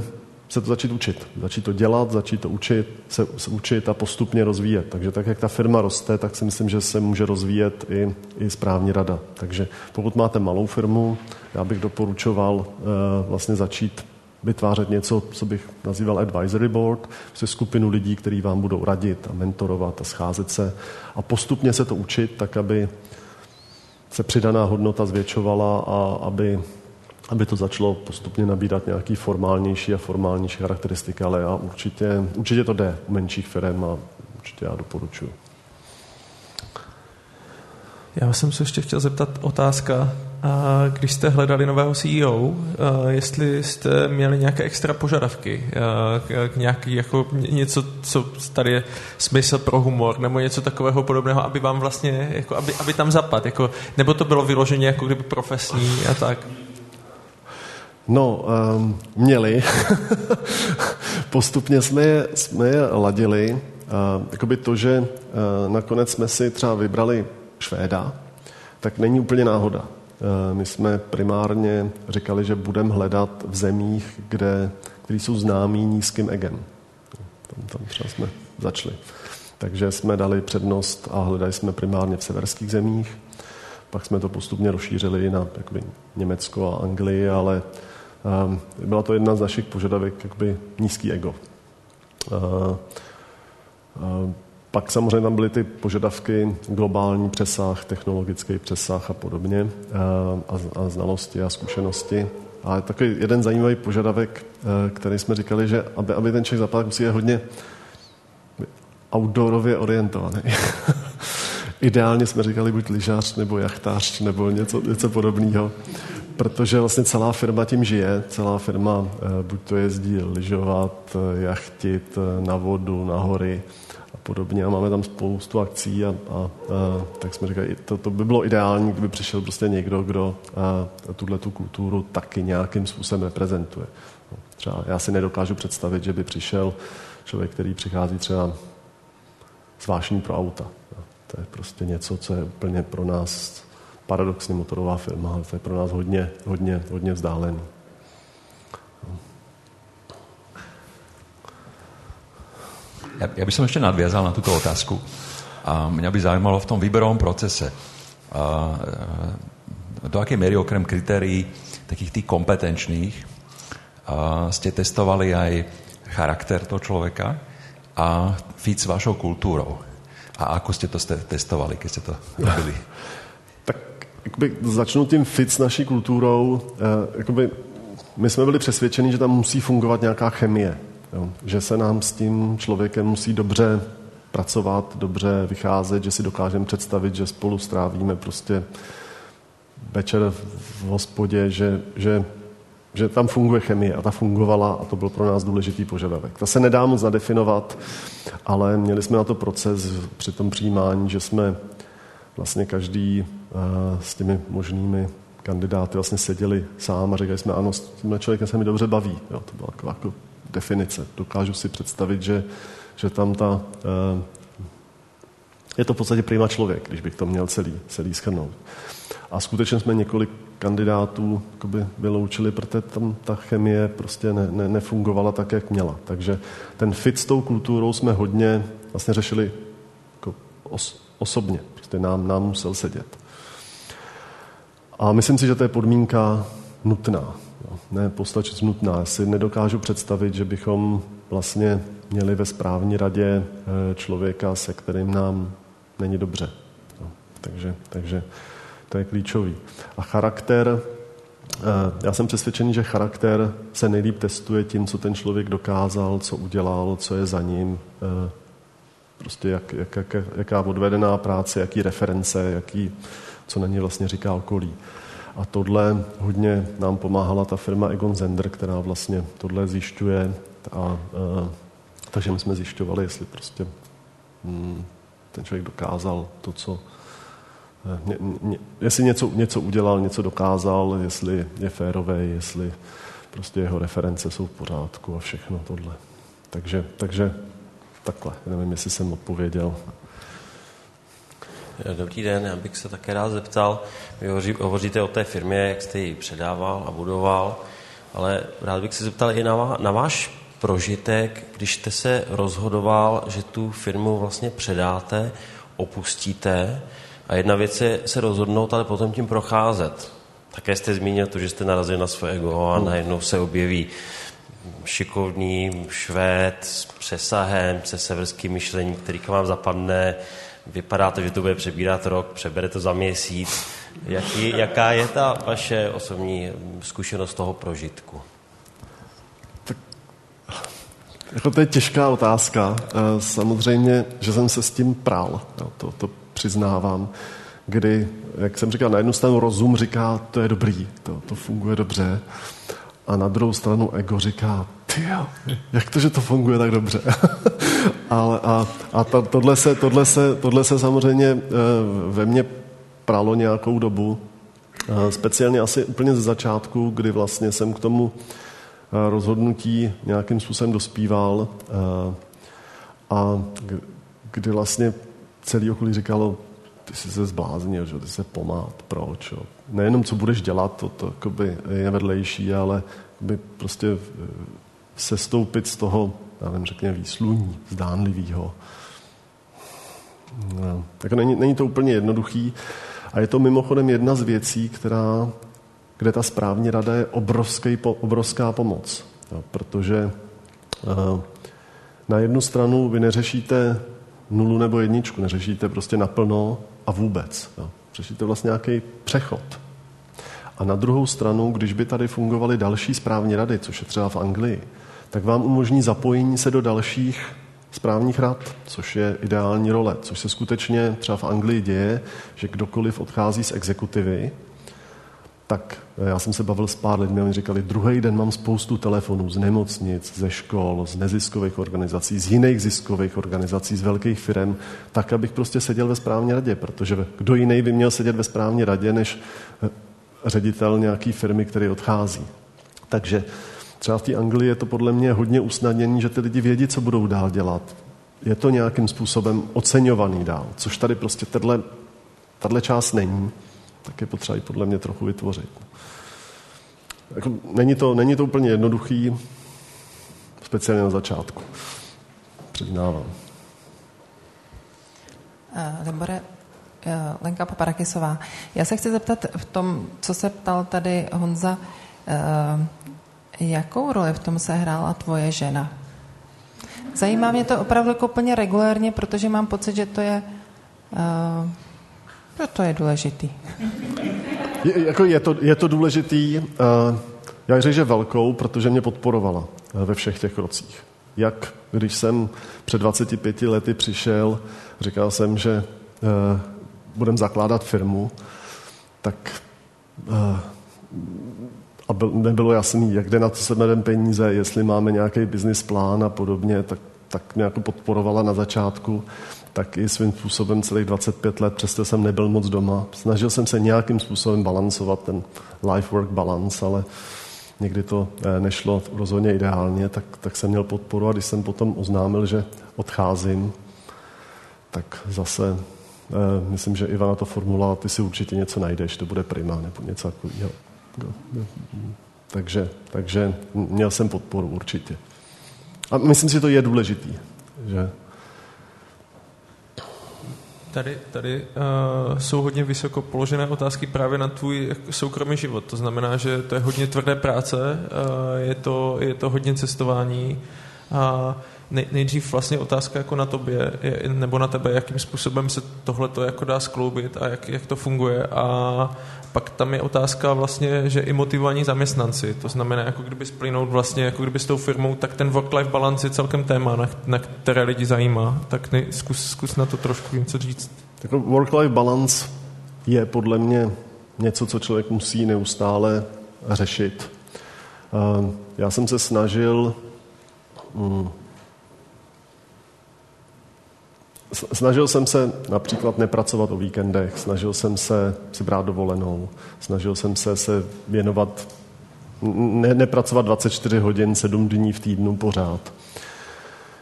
se to začít učit. Začít to dělat, začít to učit, se, se učit a postupně rozvíjet. Takže tak, jak ta firma roste, tak si myslím, že se může rozvíjet i, i správní rada. Takže pokud máte malou firmu, já bych doporučoval uh, vlastně začít vytvářet něco, co bych nazýval advisory board, se skupinu lidí, kteří vám budou radit a mentorovat a scházet se a postupně se to učit, tak aby se přidaná hodnota zvětšovala a aby aby to začalo postupně nabírat nějaký formálnější a formálnější charakteristiky, ale já určitě, určitě to jde u menších firm a určitě já doporučuji. Já jsem se ještě chtěl zeptat otázka, a když jste hledali nového CEO, jestli jste měli nějaké extra požadavky, nějaký, jako něco, co tady je smysl pro humor, nebo něco takového podobného, aby vám vlastně, jako aby, aby tam zapad, jako, nebo to bylo vyloženě jako kdyby profesní a tak? No, um, měli. [LAUGHS] Postupně jsme je, jsme je ladili. Uh, jakoby to, že uh, nakonec jsme si třeba vybrali Švéda, tak není úplně náhoda. Uh, my jsme primárně říkali, že budeme hledat v zemích, kde, které jsou známí nízkým egem. Tam, tam třeba jsme začali. Takže jsme dali přednost a hledali jsme primárně v severských zemích. Pak jsme to postupně rozšířili na jakoby, Německo a Anglii, ale byla to jedna z našich požadavek, jakoby nízký ego. Uh, uh, pak samozřejmě tam byly ty požadavky, globální přesah, technologický přesah a podobně, a, a znalosti a zkušenosti. A takový jeden zajímavý požadavek, který jsme říkali, že aby, aby ten člověk zapadl, musí je hodně outdoorově orientovaný. [LAUGHS] Ideálně jsme říkali buď lyžař nebo jachtář nebo něco, něco podobného, protože vlastně celá firma tím žije, celá firma buď to jezdí lyžovat, jachtit na vodu, na hory, podobně a máme tam spoustu akcí a, a, a tak jsme říkali, to, to by bylo ideální, kdyby přišel prostě někdo, kdo tuhle tu kulturu taky nějakým způsobem reprezentuje. No, třeba já si nedokážu představit, že by přišel člověk, který přichází třeba zvláštní pro auta. To je prostě něco, co je úplně pro nás paradoxně motorová firma, ale to je pro nás hodně, hodně, hodně vzdálený. Ja, ja by som ešte nadviazal na túto otázku. A mňa by zaujímalo v tom výberovom procese, a, do akej miery okrem kritérií takých tých kompetenčných a, ste testovali aj charakter toho človeka a fit s vašou kultúrou. A ako ste to testovali, keď ste to [LAUGHS] robili? Jakoby, začnu tím fit s naší kulturou. E, jakoby, my jsme byli přesvědčeni, že tam musí fungovat nějaká chemie. Jo? Že se nám s tím člověkem musí dobře pracovat, dobře vycházet, že si dokážeme představit, že spolu strávíme prostě večer v hospodě, že, že, že tam funguje chemie a ta fungovala a to byl pro nás důležitý požadavek. Ta se nedá moc zadefinovat, ale měli jsme na to proces při tom přijímání, že jsme vlastně každý s těmi možnými kandidáty vlastně seděli sám a říkali jsme, ano, s tímhle člověkem se mi dobře baví. Jo, to byla taková jako definice. Dokážu si představit, že, že tam ta... Uh, je to v podstatě prima člověk, když bych to měl celý, celý schrnout. A skutečně jsme několik kandidátů vyloučili, protože tam ta chemie prostě ne, ne, nefungovala tak, jak měla. Takže ten fit s tou kulturou jsme hodně vlastně řešili jako os, osobně. Prostě nám, nám musel sedět. A myslím si, že to je podmínka nutná ne postačit nutná. Já si nedokážu představit, že bychom vlastně měli ve správní radě eh, člověka, se kterým nám není dobře. No, takže, takže to je klíčový. A charakter, eh, já jsem přesvědčený, že charakter se nejlíp testuje tím, co ten člověk dokázal, co udělal, co je za ním, eh, prostě jak, jak, jak, jaká odvedená práce, jaký reference, jaký, co na ní vlastně říká okolí. A tohle hodně nám pomáhala ta firma Egon Zender, která vlastně tohle zjišťuje. A, a, takže my jsme zjišťovali, jestli prostě hm, ten člověk dokázal to, co... Ně, ně, jestli něco, něco udělal, něco dokázal, jestli je férový, jestli prostě jeho reference jsou v pořádku a všechno tohle. Takže, takže takhle. Nevím, jestli jsem odpověděl. Dobrý den, já bych se také rád zeptal. Vy hovoříte o té firmě, jak jste ji předával a budoval, ale rád bych se zeptal i na, na váš prožitek, když jste se rozhodoval, že tu firmu vlastně předáte, opustíte a jedna věc je se rozhodnout, ale potom tím procházet. Také jste zmínil to, že jste narazil na své ego a najednou se objeví šikovný švéd s přesahem, se severským myšlením, který k vám zapadne, vypadá to, že to bude přebírat rok, přebere to za měsíc. Jaký, jaká je ta vaše osobní zkušenost toho prožitku? Tak, jako to je těžká otázka. Eh, samozřejmě, že jsem se s tím prál, to, to přiznávám. kdy, jak jsem říkal, na jednu stranu rozum říká, to je dobrý, to, to funguje dobře, a na druhou stranu ego říká, ty jak to, že to funguje tak dobře. [LAUGHS] Ale, a a ta, tohle, se, tohle, se, tohle se samozřejmě eh, ve mně pralo nějakou dobu, eh, speciálně asi úplně ze začátku, kdy vlastně jsem k tomu eh, rozhodnutí nějakým způsobem dospíval a kdy vlastně celý okolí říkalo, ty jsi se zbláznil, že? ty se pomát, proč? Jo? Nejenom, co budeš dělat, to, to je vedlejší, ale by prostě sestoupit z toho, já nevím, řekněme, výsluní, zdánlivýho. No, tak není, není to úplně jednoduchý. A je to mimochodem jedna z věcí, která, kde ta správní rada je obrovský, obrovská pomoc. Jo, protože uh, na jednu stranu vy neřešíte nulu nebo jedničku, neřešíte prostě naplno a vůbec. Jo. Řešíte vlastně nějaký přechod. A na druhou stranu, když by tady fungovaly další správní rady, což je třeba v Anglii, tak vám umožní zapojení se do dalších správních rad, což je ideální role, což se skutečně třeba v Anglii děje, že kdokoliv odchází z exekutivy, tak eh, já jsem se bavil s pár lidmi a oni říkali, druhý den mám spoustu telefonů z nemocnic, ze škol, z neziskových organizací, z jiných ziskových organizací, z velkých firm, tak, abych prostě seděl ve správní radě, protože kdo jiný by měl sedět ve správní radě, než eh, ředitel nějaký firmy, který odchází. Takže třeba v té Anglii je to podle mě hodně usnadnění, že ty lidi vědí, co budou dál dělat. Je to nějakým způsobem oceňovaný dál, což tady prostě tahle část není, tak je potřeba ji podle mě trochu vytvořit. Jako, není, to, není to úplně jednoduchý, speciálně na začátku. Přiznávám. Uh, Libore, uh, Lenka Paparakisová. Já se chci zeptat v tom, co se ptal tady Honza, uh, Jakou roli v tom se hrála tvoje žena? Zajímá mě to opravdu jako úplně regulárně, protože mám pocit, že to je, uh, že to je důležitý. Je, jako je, to, je to důležitý. Uh, já řekl, že velkou, protože mě podporovala uh, ve všech těch krocích. Jak když jsem před 25 lety přišel, říkal jsem, že uh, budem zakládat firmu, tak uh, a byl, nebylo jasný, jak jde na to sedmeden peníze, jestli máme nějaký business plán a podobně, tak, tak mě jako podporovala na začátku, tak i svým způsobem celých 25 let, přesto jsem nebyl moc doma. Snažil jsem se nějakým způsobem balancovat ten life-work balance, ale někdy to eh, nešlo rozhodně ideálně, tak, tak jsem měl podporu a když jsem potom oznámil, že odcházím, tak zase eh, myslím, že Ivana to formulovala, ty si určitě něco najdeš, to bude prima nebo něco takového. Takže, takže měl jsem podporu určitě. A myslím si, že to je důležitý. Že? Tady, tady uh, jsou hodně vysoko položené otázky právě na tvůj soukromý život. To znamená, že to je hodně tvrdé práce, uh, je, to, je to hodně cestování. A nej, nejdřív vlastně otázka jako na tobě, je, nebo na tebe, jakým způsobem se tohle to jako dá skloubit a jak, jak to funguje. A pak tam je otázka vlastně, že i motivovaní zaměstnanci, to znamená, jako kdyby splynout vlastně, jako kdyby s tou firmou, tak ten work-life balance je celkem téma, na, na které lidi zajímá. Tak ne, zkus, zkus na to trošku něco říct. Tak work-life balance je podle mě něco, co člověk musí neustále řešit. Já jsem se snažil mm, Snažil jsem se například nepracovat o víkendech, snažil jsem se si brát dovolenou, snažil jsem se se věnovat, ne, nepracovat 24 hodin, 7 dní v týdnu pořád.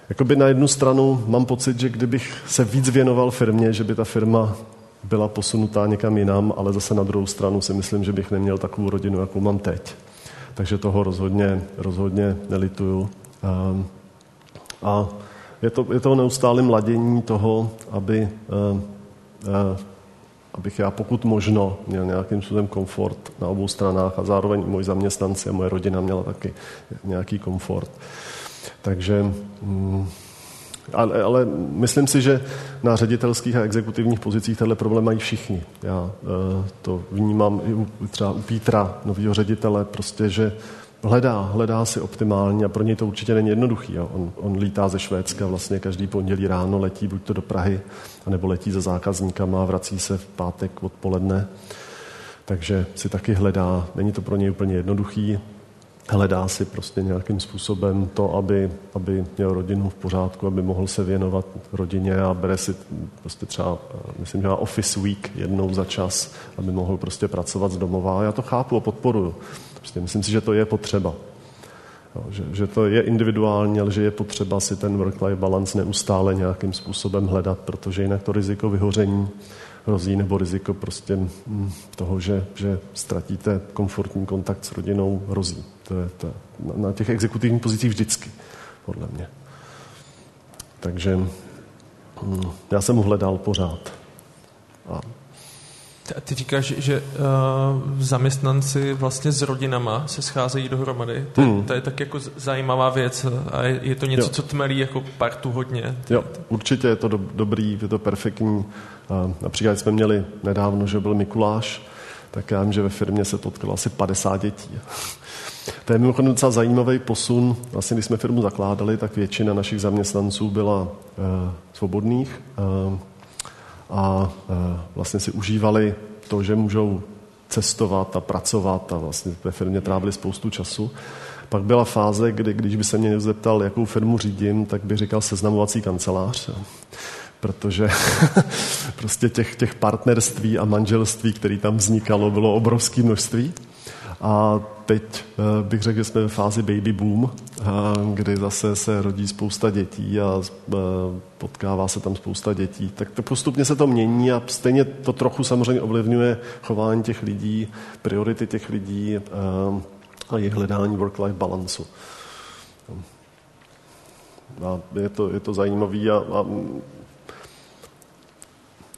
Jakoby na jednu stranu mám pocit, že kdybych se víc věnoval firmě, že by ta firma byla posunutá někam jinam, ale zase na druhou stranu si myslím, že bych neměl takovou rodinu, jakou mám teď. Takže toho rozhodně, rozhodně nelituju. A, a je to, je to neustále mladění toho, aby, uh, uh, abych já pokud možno měl nějakým způsobem komfort na obou stranách a zároveň moji zaměstnanci a moje rodina měla taky nějaký komfort. Takže, um, ale, ale myslím si, že na ředitelských a exekutivních pozicích tenhle problém mají všichni. Já uh, to vnímám i u, třeba u Pítra, nového ředitele, prostě, že hledá, hledá si optimálně a pro něj to určitě není jednoduchý. Jo. On, on lítá ze Švédska vlastně každý pondělí ráno, letí buď to do Prahy, anebo letí za zákazníkama a vrací se v pátek odpoledne. Takže si taky hledá, není to pro něj úplně jednoduchý, hledá si prostě nějakým způsobem to, aby, aby měl rodinu v pořádku, aby mohl se věnovat rodině a bere si prostě třeba, myslím, že má office week jednou za čas, aby mohl prostě pracovat z domova. Já to chápu a podporuju. Prostě myslím si, že to je potřeba. Že, že to je individuální, ale že je potřeba si ten work-life balance neustále nějakým způsobem hledat, protože jinak to riziko vyhoření hrozí, nebo riziko prostě mm, toho, že, že ztratíte komfortní kontakt s rodinou, hrozí. To je to, na, na těch exekutivních pozicích vždycky, podle mě. Takže mm, já jsem ho hledal pořád. A ty říkáš, že uh, zaměstnanci vlastně s rodinama se scházejí dohromady. To, hmm. to je tak jako zajímavá věc a je, je to něco, jo. co tmelí jako partu hodně. Jo, určitě je to do, dobrý, je to perfektní. Uh, například jsme měli nedávno, že byl Mikuláš, tak já vím, že ve firmě se potkalo asi 50 dětí. [LAUGHS] To je mimochodem docela zajímavý posun. Vlastně, když jsme firmu zakládali, tak většina našich zaměstnanců byla uh, svobodných. Uh, a e, vlastně si užívali to, že můžou cestovat a pracovat a vlastně ve firmě trávili spoustu času. Pak byla fáze, kdy, když by se mě zeptal, jakou firmu řídím, tak by říkal seznamovací kancelář. Protože [LAUGHS] prostě těch, těch partnerství a manželství, které tam vznikalo, bylo obrovské množství. A teď eh, bych řekl, že jsme ve fázi baby boom, eh, kdy zase se rodí spousta dětí a eh, potkává se tam spousta dětí. Tak to postupně se to mění a stejně to trochu samozřejmě ovlivňuje chování těch lidí, priority těch lidí a jejich hledání work-life balancu. A je to, je to zajímavé a, a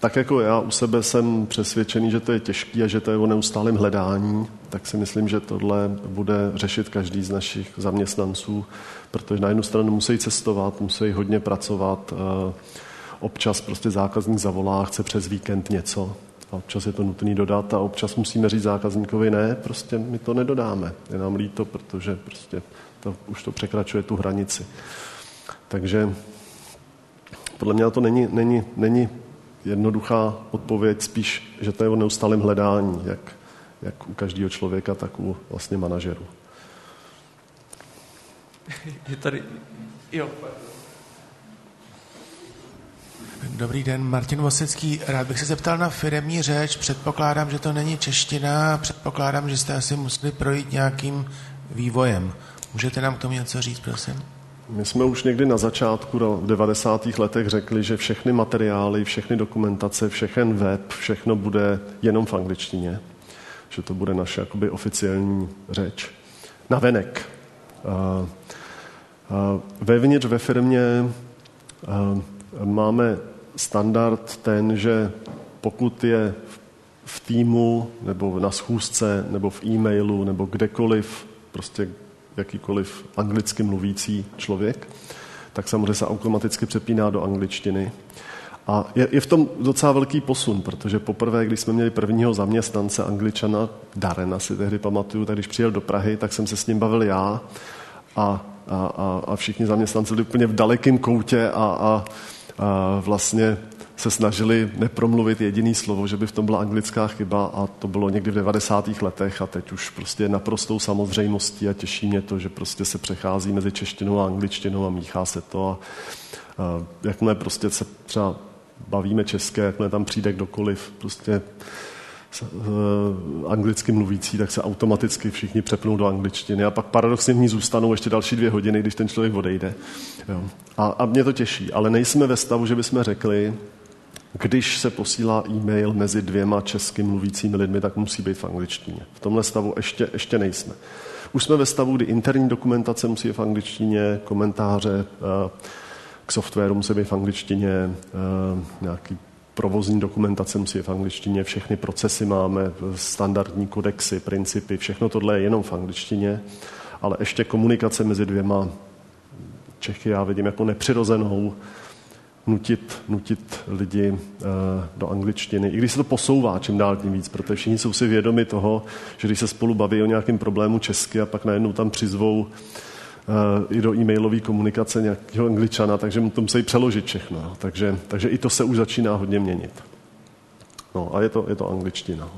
tak jako já u sebe jsem přesvědčený, že to je těžké a že to je o neustálém hledání, tak si myslím, že tohle bude řešit každý z našich zaměstnanců, protože na jednu stranu musí cestovat, musí hodně pracovat, eh, občas prostě zákazník zavolá, chce přes víkend něco, a občas je to nutný dodat a občas musíme říct zákazníkovi ne, prostě my to nedodáme. Je nám líto, protože prostě to, už to překračuje tu hranici. Takže podle mě to není, není, není jednoduchá odpověď, spíš, že to je o neustálém hledání, jak, jak u každého člověka, tak u vlastně manažerů. Je tady... Jo. Dobrý den, Martin Vosecký. Rád bych se zeptal na firemní řeč. Předpokládám, že to není čeština. Předpokládám, že jste asi museli projít nějakým vývojem. Můžete nám k tomu něco říct, prosím? My jsme už někdy na začátku v 90. letech řekli, že všechny materiály, všechny dokumentace, všechen web, všechno bude jenom v angličtině. Že to bude naše jakoby oficiální řeč. Na venek. Vevnitř ve firmě máme standard ten, že pokud je v týmu nebo na schůzce nebo v e-mailu nebo kdekoliv prostě jakýkoliv anglicky mluvící člověk, tak samozřejmě se automaticky přepíná do angličtiny. A je, je v tom docela velký posun, protože poprvé, když jsme měli prvního zaměstnance angličana, Darena si tehdy pamatuju, tak když přijel do Prahy, tak jsem se s ním bavil já a, a, a všichni zaměstnanci byli úplně v dalekém koutě a, a, a vlastně se snažili nepromluvit jediný slovo, že by v tom byla anglická chyba a to bylo někdy v 90. letech a teď už prostě naprostou samozřejmostí a těší mě to, že prostě se přechází mezi češtinou a angličtinou a míchá se to a, a jakmile prostě se třeba bavíme české, jakmile tam přijde kdokoliv prostě anglicky mluvící, tak se automaticky všichni přepnou do angličtiny a pak paradoxně v ní zůstanou ještě další dvě hodiny, když ten člověk odejde. Jo. A, a mě to těší, ale nejsme ve stavu, že bychom řekli, když se posílá e-mail mezi dvěma česky mluvícími lidmi, tak musí být v angličtině. V tomhle stavu ještě, ještě nejsme. Už jsme ve stavu, kdy interní dokumentace musí být v angličtině, komentáře eh, k softwaru musí být v angličtině, eh, nějaký provozní dokumentace musí být v angličtině, všechny procesy máme, standardní kodexy, principy, všechno tohle je jenom v angličtině, ale ještě komunikace mezi dvěma Čechy já vidím jako nepřirozenou, nutit, nutit lidi uh, do angličtiny, i když se to posouvá čím dál tím víc, protože všichni jsou si vědomi toho, že když se spolu baví o nějakém problému česky a pak najednou tam přizvou i do e-mailové komunikace nějakého angličana, takže mu to musí přeložit všechno. No. Takže, takže i to se už začíná hodně měnit. No a je to, je to angličtina.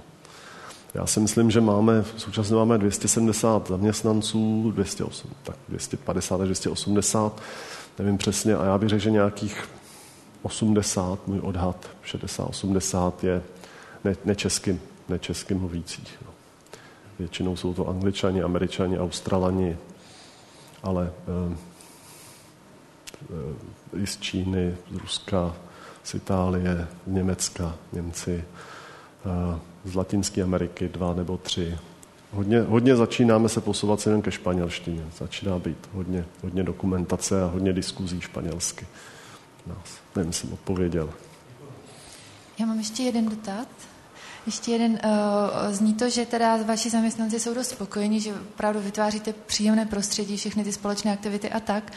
Já si myslím, že máme, současně máme 270 zaměstnanců, 208, tak 250 až 280, nevím přesně, a já bych řekl, že nějakých 80, můj odhad, 60-80 je ne, nečeským, nečeským mluvících. No. Většinou jsou to angličani, američani, australani, ale e, e, i z Číny, z Ruska, z Itálie, z Německa, Němci, e, z Latinské Ameriky dva nebo tři. Hodně, hodně začínáme se posouvat jen ke španělštině. Začíná být hodně, hodně dokumentace a hodně diskuzí španělsky. Nás. Nevím, jsem odpověděl. Já mám ještě jeden dotaz. Ještě jeden, uh, zní to, že teda vaši zaměstnanci jsou dost spokojení, že opravdu vytváříte příjemné prostředí, všechny ty společné aktivity a tak.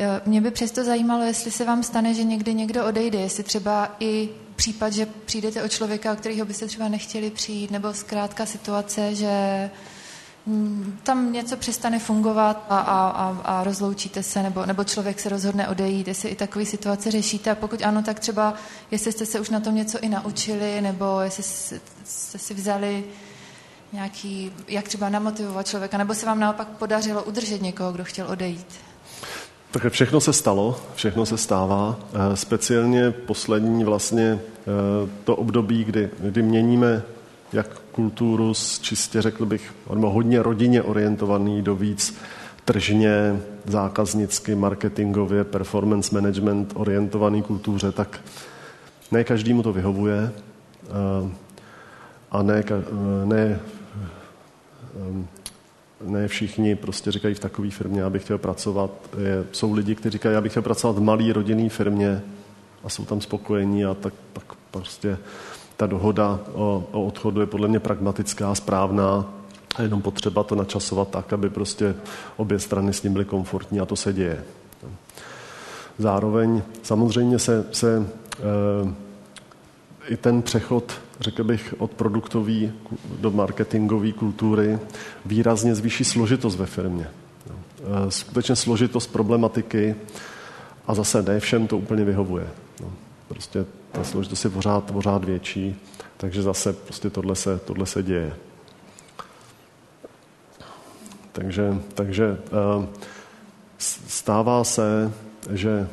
Uh, mě by přesto zajímalo, jestli se vám stane, že někdy někdo odejde, jestli třeba i případ, že přijdete o člověka, o kterého byste třeba nechtěli přijít, nebo zkrátka situace, že tam něco přestane fungovat a, a, a, a rozloučíte se, nebo, nebo člověk se rozhodne odejít, jestli i takové situace řešíte a pokud ano, tak třeba, jestli jste se už na tom něco i naučili, nebo jestli jste si vzali nějaký, jak třeba namotivovat člověka, nebo se vám naopak podařilo udržet někoho, kdo chtěl odejít. Tak všechno se stalo, všechno se stává. Eh, speciálně poslední vlastně eh, to období, kdy, kdy měníme jak kulturu z čistě, řekl bych, hodně rodině orientovaný do víc tržně, zákaznicky, marketingově, performance management orientovaný kultuře, tak ne každému to vyhovuje eh, a ne, ne ne všichni prostě říkají v takové firmě, já bych chtěl pracovat. Je, jsou lidi, kteří říkají, já bych chtěl pracovat v malé rodinné firmě a jsou tam spokojení a tak, tak prostě ta dohoda o, o odchodu je podle mě pragmatická, správná a jenom potřeba to načasovat tak, aby prostě obě strany s ním byly komfortní a to se děje. Zároveň samozřejmě se, se e, i ten přechod řekl bych, od produktové do marketingové kultury výrazně zvýší složitost ve firmě. E, skutečně složitost problematiky a zase ne všem to úplně vyhovuje. No, prostě ta složitost je pořád, pořád větší, takže zase prostě tohle se, tohle se děje. Takže, takže e, stává se, že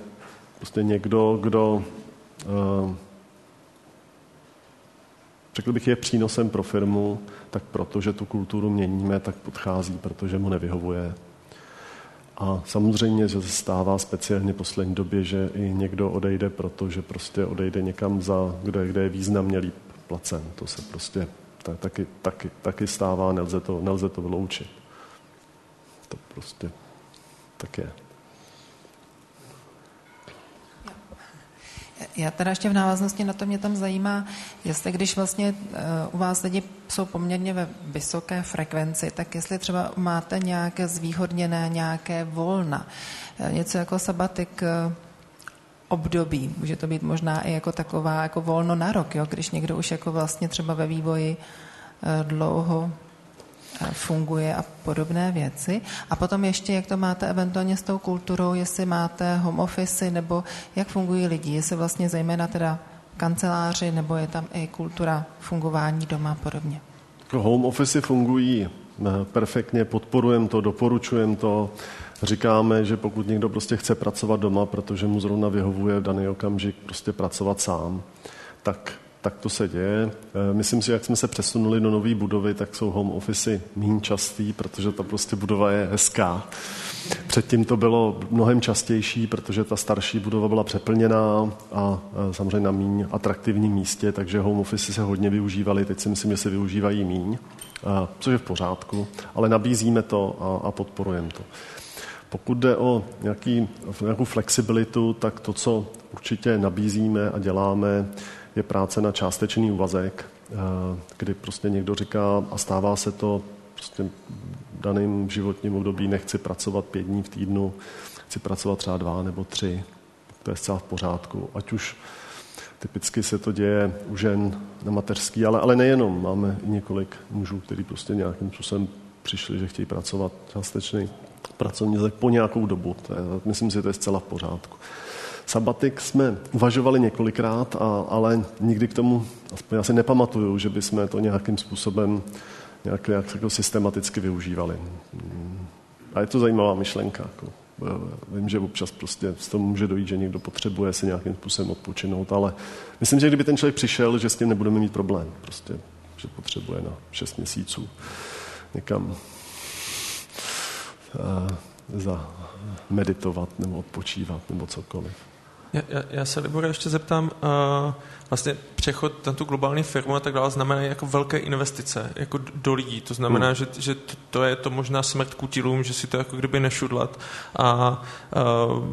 prostě někdo, kdo e, řekl bych, je přínosem pro firmu, tak protože tu kulturu měníme, tak podchází, protože mu nevyhovuje. A samozřejmě, že se stává speciálně v poslední době, že i někdo odejde, protože prostě odejde někam, za, kde, kde je významně líp placen. To se prostě tak, taky, taky, taky stává, nelze to, nelze to vyloučit. To prostě tak je. Já teda ještě v návaznosti na to mě tam zajímá, jestli když vlastně uh, u vás lidi jsou poměrně ve vysoké frekvenci, tak jestli třeba máte nějaké zvýhodněné, nějaké volna, uh, něco jako sabatik uh, období, může to být možná i jako taková jako volno na rok, jo? když někdo už jako vlastně třeba ve vývoji dlouho funguje a podobné věci. A potom ještě, jak to máte eventuálně s tou kulturou, jestli máte home office, nebo jak fungují lidi, jestli vlastně zejména teda kanceláři, nebo je tam i kultura fungování doma a podobně. Home office fungují eh, perfektně, podporujeme to, doporučujeme to. Říkáme, že pokud někdo prostě chce pracovat doma, protože mu zrovna vyhovuje v daný okamžik prostě pracovat sám, tak tak to se děje. Eh, myslím si, jak jsme se přesunuli do nové budovy, tak jsou home office méně častý, protože ta prostě budova je hezká. Předtím to bylo mnohem častější, protože ta starší budova byla přeplněná a samozřejmě na méně atraktivním místě, takže home office se hodně využívaly, teď si myslím, že se využívají míň, což je v pořádku, ale nabízíme to a, a podporujeme to. Pokud jde o nějaký, nějakou flexibilitu, tak to, co určitě nabízíme a děláme, je práce na částečný úvazek, eh, kdy prostě někdo říká a stává se to prostě v daném životním období, nechci pracovat pět dní v týdnu, chci pracovat třeba dva nebo tři. to je zcela v pořádku. Ať už typicky se to děje u žen na mateřský, ale, ale nejenom. Máme i několik mužů, kteří prostě nějakým způsobem přišli, že chtějí pracovat částečný pracovní po nějakou dobu. To je, myslím si, že to je zcela v pořádku. Sabatik jsme uvažovali několikrát, a, ale nikdy k tomu, aspoň já si nepamatuju, že bychom to nějakým způsobem nějak, nějak jako systematicky využívali. A je to zajímavá myšlenka. Jako. Vím, že občas prostě z toho může dojít, že někdo potřebuje se nějakým způsobem odpočinout, ale myslím, že kdyby ten člověk přišel, že s tím nebudeme mít problém. Prostě, že potřebuje na 6 měsíců někam uh, za meditovat nebo odpočívat nebo cokoliv. Já, já, já se, Libor, ještě zeptám, uh, vlastně přechod na tu globální firmu a tak dále znamená jako velké investice jako do lidí. To znamená, hmm. že, že to je to možná smrt kutilům, že si to jako kdyby nešudlat. A uh,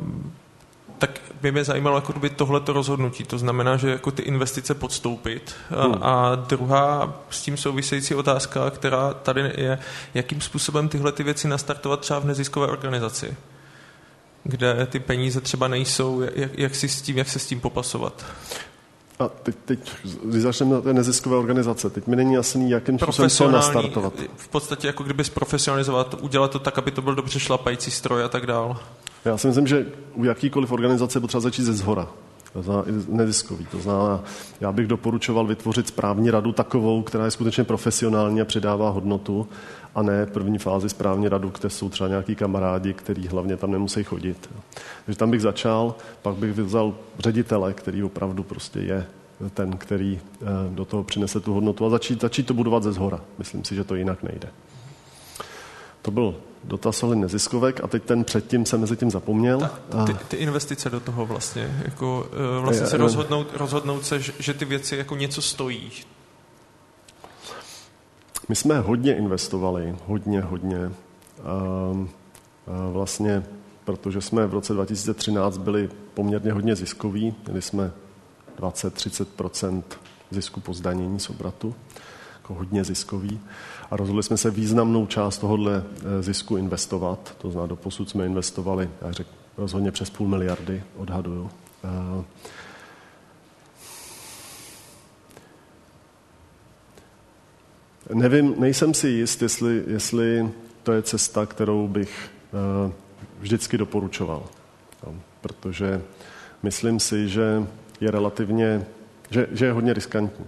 tak by mě zajímalo jako kdyby tohleto rozhodnutí. To znamená, že jako ty investice podstoupit. Hmm. A druhá s tím související otázka, která tady je, jakým způsobem tyhle ty věci nastartovat třeba v neziskové organizaci kde ty peníze třeba nejsou, jak, jak, si s tím, jak se s tím popasovat? A teď, teď když začneme na té neziskové organizace, teď mi není jasný, jakým způsobem to nastartovat. V podstatě jako kdyby zprofesionalizovat, udělat to tak, aby to byl dobře šlapající stroj a tak dál. Já si myslím, že u jakýkoliv organizace potřeba začít ze zhora. To znamená neziskový. To znamená, já bych doporučoval vytvořit správní radu takovou, která je skutečně profesionální a přidává hodnotu a ne první fázi správně radu, kde jsou třeba nějaký kamarádi, který hlavně tam nemusí chodit. Takže tam bych začal, pak bych vzal ředitele, který opravdu prostě je ten, který eh, do toho přinese tu hodnotu a začít, začít to budovat ze zhora. Myslím si, že to jinak nejde. To byl dotaz ohledně neziskovek a teď ten předtím jsem mezi tím zapomněl. Ta, ty, ty investice do toho vlastně, jako eh, vlastně se rozhodnout, rozhodnout se, že ty věci jako něco stojí, my jsme hodně investovali, hodně, hodně. A, vlastně, protože jsme v roce 2013 byli poměrně hodně ziskoví, měli jsme 20-30% zisku po zdanění z obratu, jako hodně ziskový. A rozhodli jsme se významnou část tohohle e, zisku investovat. To znamená, do posud jsme investovali, jak řekl, rozhodně přes půl miliardy, odhaduju. Nevím, nejsem si jist, jestli, jestli to je cesta, kterou bych uh, vždycky doporučoval. Protože myslím si, že je relativně, že, že je hodně riskantní.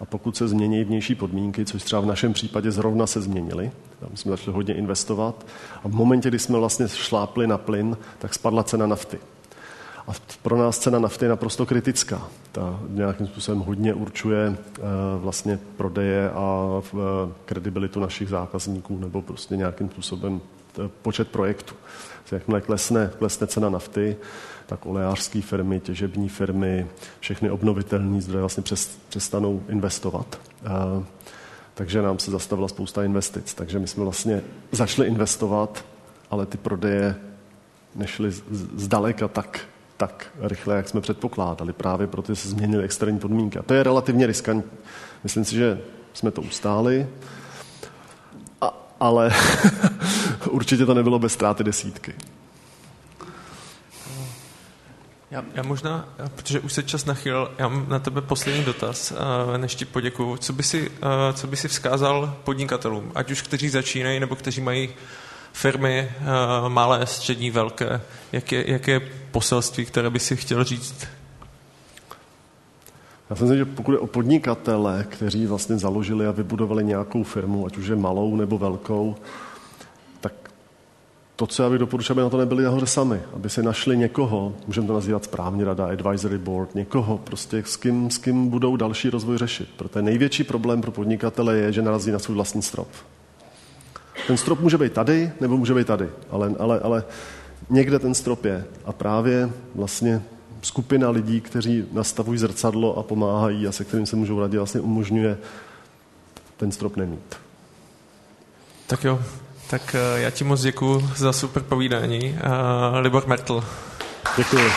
A pokud se změní vnější podmínky, což třeba v našem případě zrovna se změnily, my jsme začali hodně investovat a v momentě, kdy jsme vlastně šlápli na plyn, tak spadla cena nafty. A pro nás cena nafty je naprosto kritická. Ta nějakým způsobem hodně určuje eh, vlastně prodeje a eh, kredibilitu našich zákazníků nebo prostě nějakým způsobem eh, počet projektů. Jakmile klesne, klesne cena nafty, tak olejářské firmy, těžební firmy, všechny obnovitelné zdroje vlastně přestanou investovat. Takže nám se zastavila spousta investic. Takže my jsme vlastně začali investovat, ale ty prodeje nešly zdaleka tak tak rychle, jak jsme předpokládali. Právě proto se změnily externí podmínky. A to je relativně riskantní. Myslím si, že jsme to ustáli, a, ale [LAUGHS] určitě to nebylo bez ztráty desítky. Já, já možná, protože už se čas nachyl, já mám na tebe poslední dotaz, než ti poděkuju. Co by si, co by si vzkázal podnikatelům, ať už kteří začínají, nebo kteří mají firmy eh, malé, střední, velké? Jaké, jaké poselství, které by si chtěl říct? Já si myslím, že pokud je o podnikatele, kteří vlastně založili a vybudovali nějakou firmu, ať už je malou nebo velkou, tak to, co já bych doporučil, aby na to nebyli nahoře sami, aby si našli někoho, můžeme to nazývat správní rada, advisory board, někoho, prostě s kým, s kým budou další rozvoj řešit. Protože největší problém pro podnikatele je, že narazí na svůj vlastní strop. Ten strop může být tady, nebo může být tady, ale, ale, ale někde ten strop je. A právě vlastně skupina lidí, kteří nastavují zrcadlo a pomáhají a se kterým se můžou radit, vlastně umožňuje ten strop nemít. Tak jo, tak eh, já ti moc děkuji za super povídání. Uh, Libor Mertl. Děkuji.